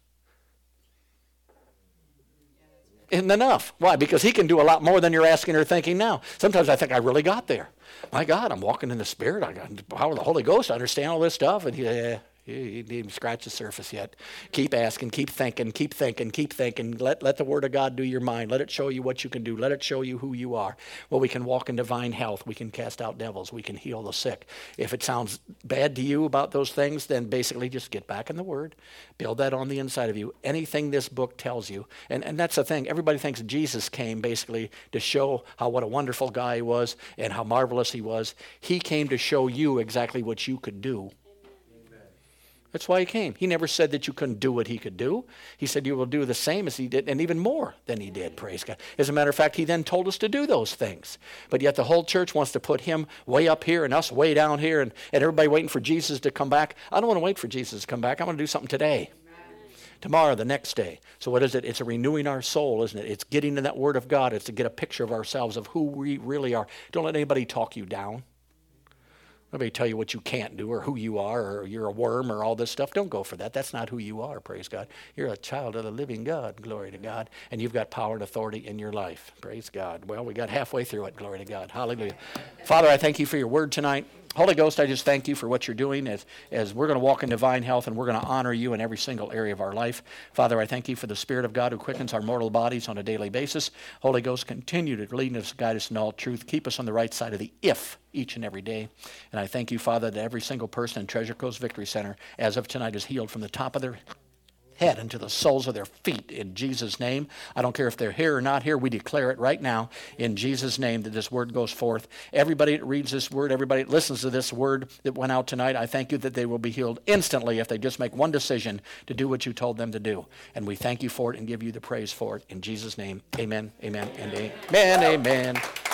Isn't enough. Why? Because He can do a lot more than you're asking or thinking now. Sometimes I think I really got there. My God, I'm walking in the Spirit. I got the power of the Holy Ghost. I understand all this stuff. And he, you didn't even scratch the surface yet. Keep asking, keep thinking, keep thinking, keep thinking. Let, let the Word of God do your mind. Let it show you what you can do. Let it show you who you are. Well, we can walk in divine health. We can cast out devils. We can heal the sick. If it sounds bad to you about those things, then basically just get back in the Word. Build that on the inside of you. Anything this book tells you. And, and that's the thing. Everybody thinks Jesus came basically to show how what a wonderful guy he was and how marvelous he was. He came to show you exactly what you could do that's why he came. He never said that you couldn't do what he could do. He said you will do the same as he did, and even more than he did, praise God. As a matter of fact, he then told us to do those things. But yet the whole church wants to put him way up here and us way down here, and, and everybody waiting for Jesus to come back. I don't want to wait for Jesus to come back. I want to do something today. tomorrow, the next day. So, what is it? It's a renewing our soul, isn't it? It's getting in that Word of God. It's to get a picture of ourselves, of who we really are. Don't let anybody talk you down. Nobody tell you what you can't do or who you are or you're a worm or all this stuff. Don't go for that. That's not who you are, praise God. You're a child of the living God, glory to God. And you've got power and authority in your life, praise God. Well, we got halfway through it, glory to God. Hallelujah. Father, I thank you for your word tonight. Holy Ghost, I just thank you for what you're doing as, as we're going to walk in divine health and we're going to honor you in every single area of our life. Father, I thank you for the Spirit of God who quickens our mortal bodies on a daily basis. Holy Ghost, continue to lead us, guide us in all truth. Keep us on the right side of the if each and every day. And I thank you, Father, that every single person in Treasure Coast Victory Center, as of tonight, is healed from the top of their head and to the soles of their feet in Jesus' name. I don't care if they're here or not here, we declare it right now in Jesus' name that this word goes forth. Everybody that reads this word, everybody that listens to this word that went out tonight, I thank you that they will be healed instantly if they just make one decision to do what you told them to do. And we thank you for it and give you the praise for it. In Jesus' name, amen, amen, and amen, amen.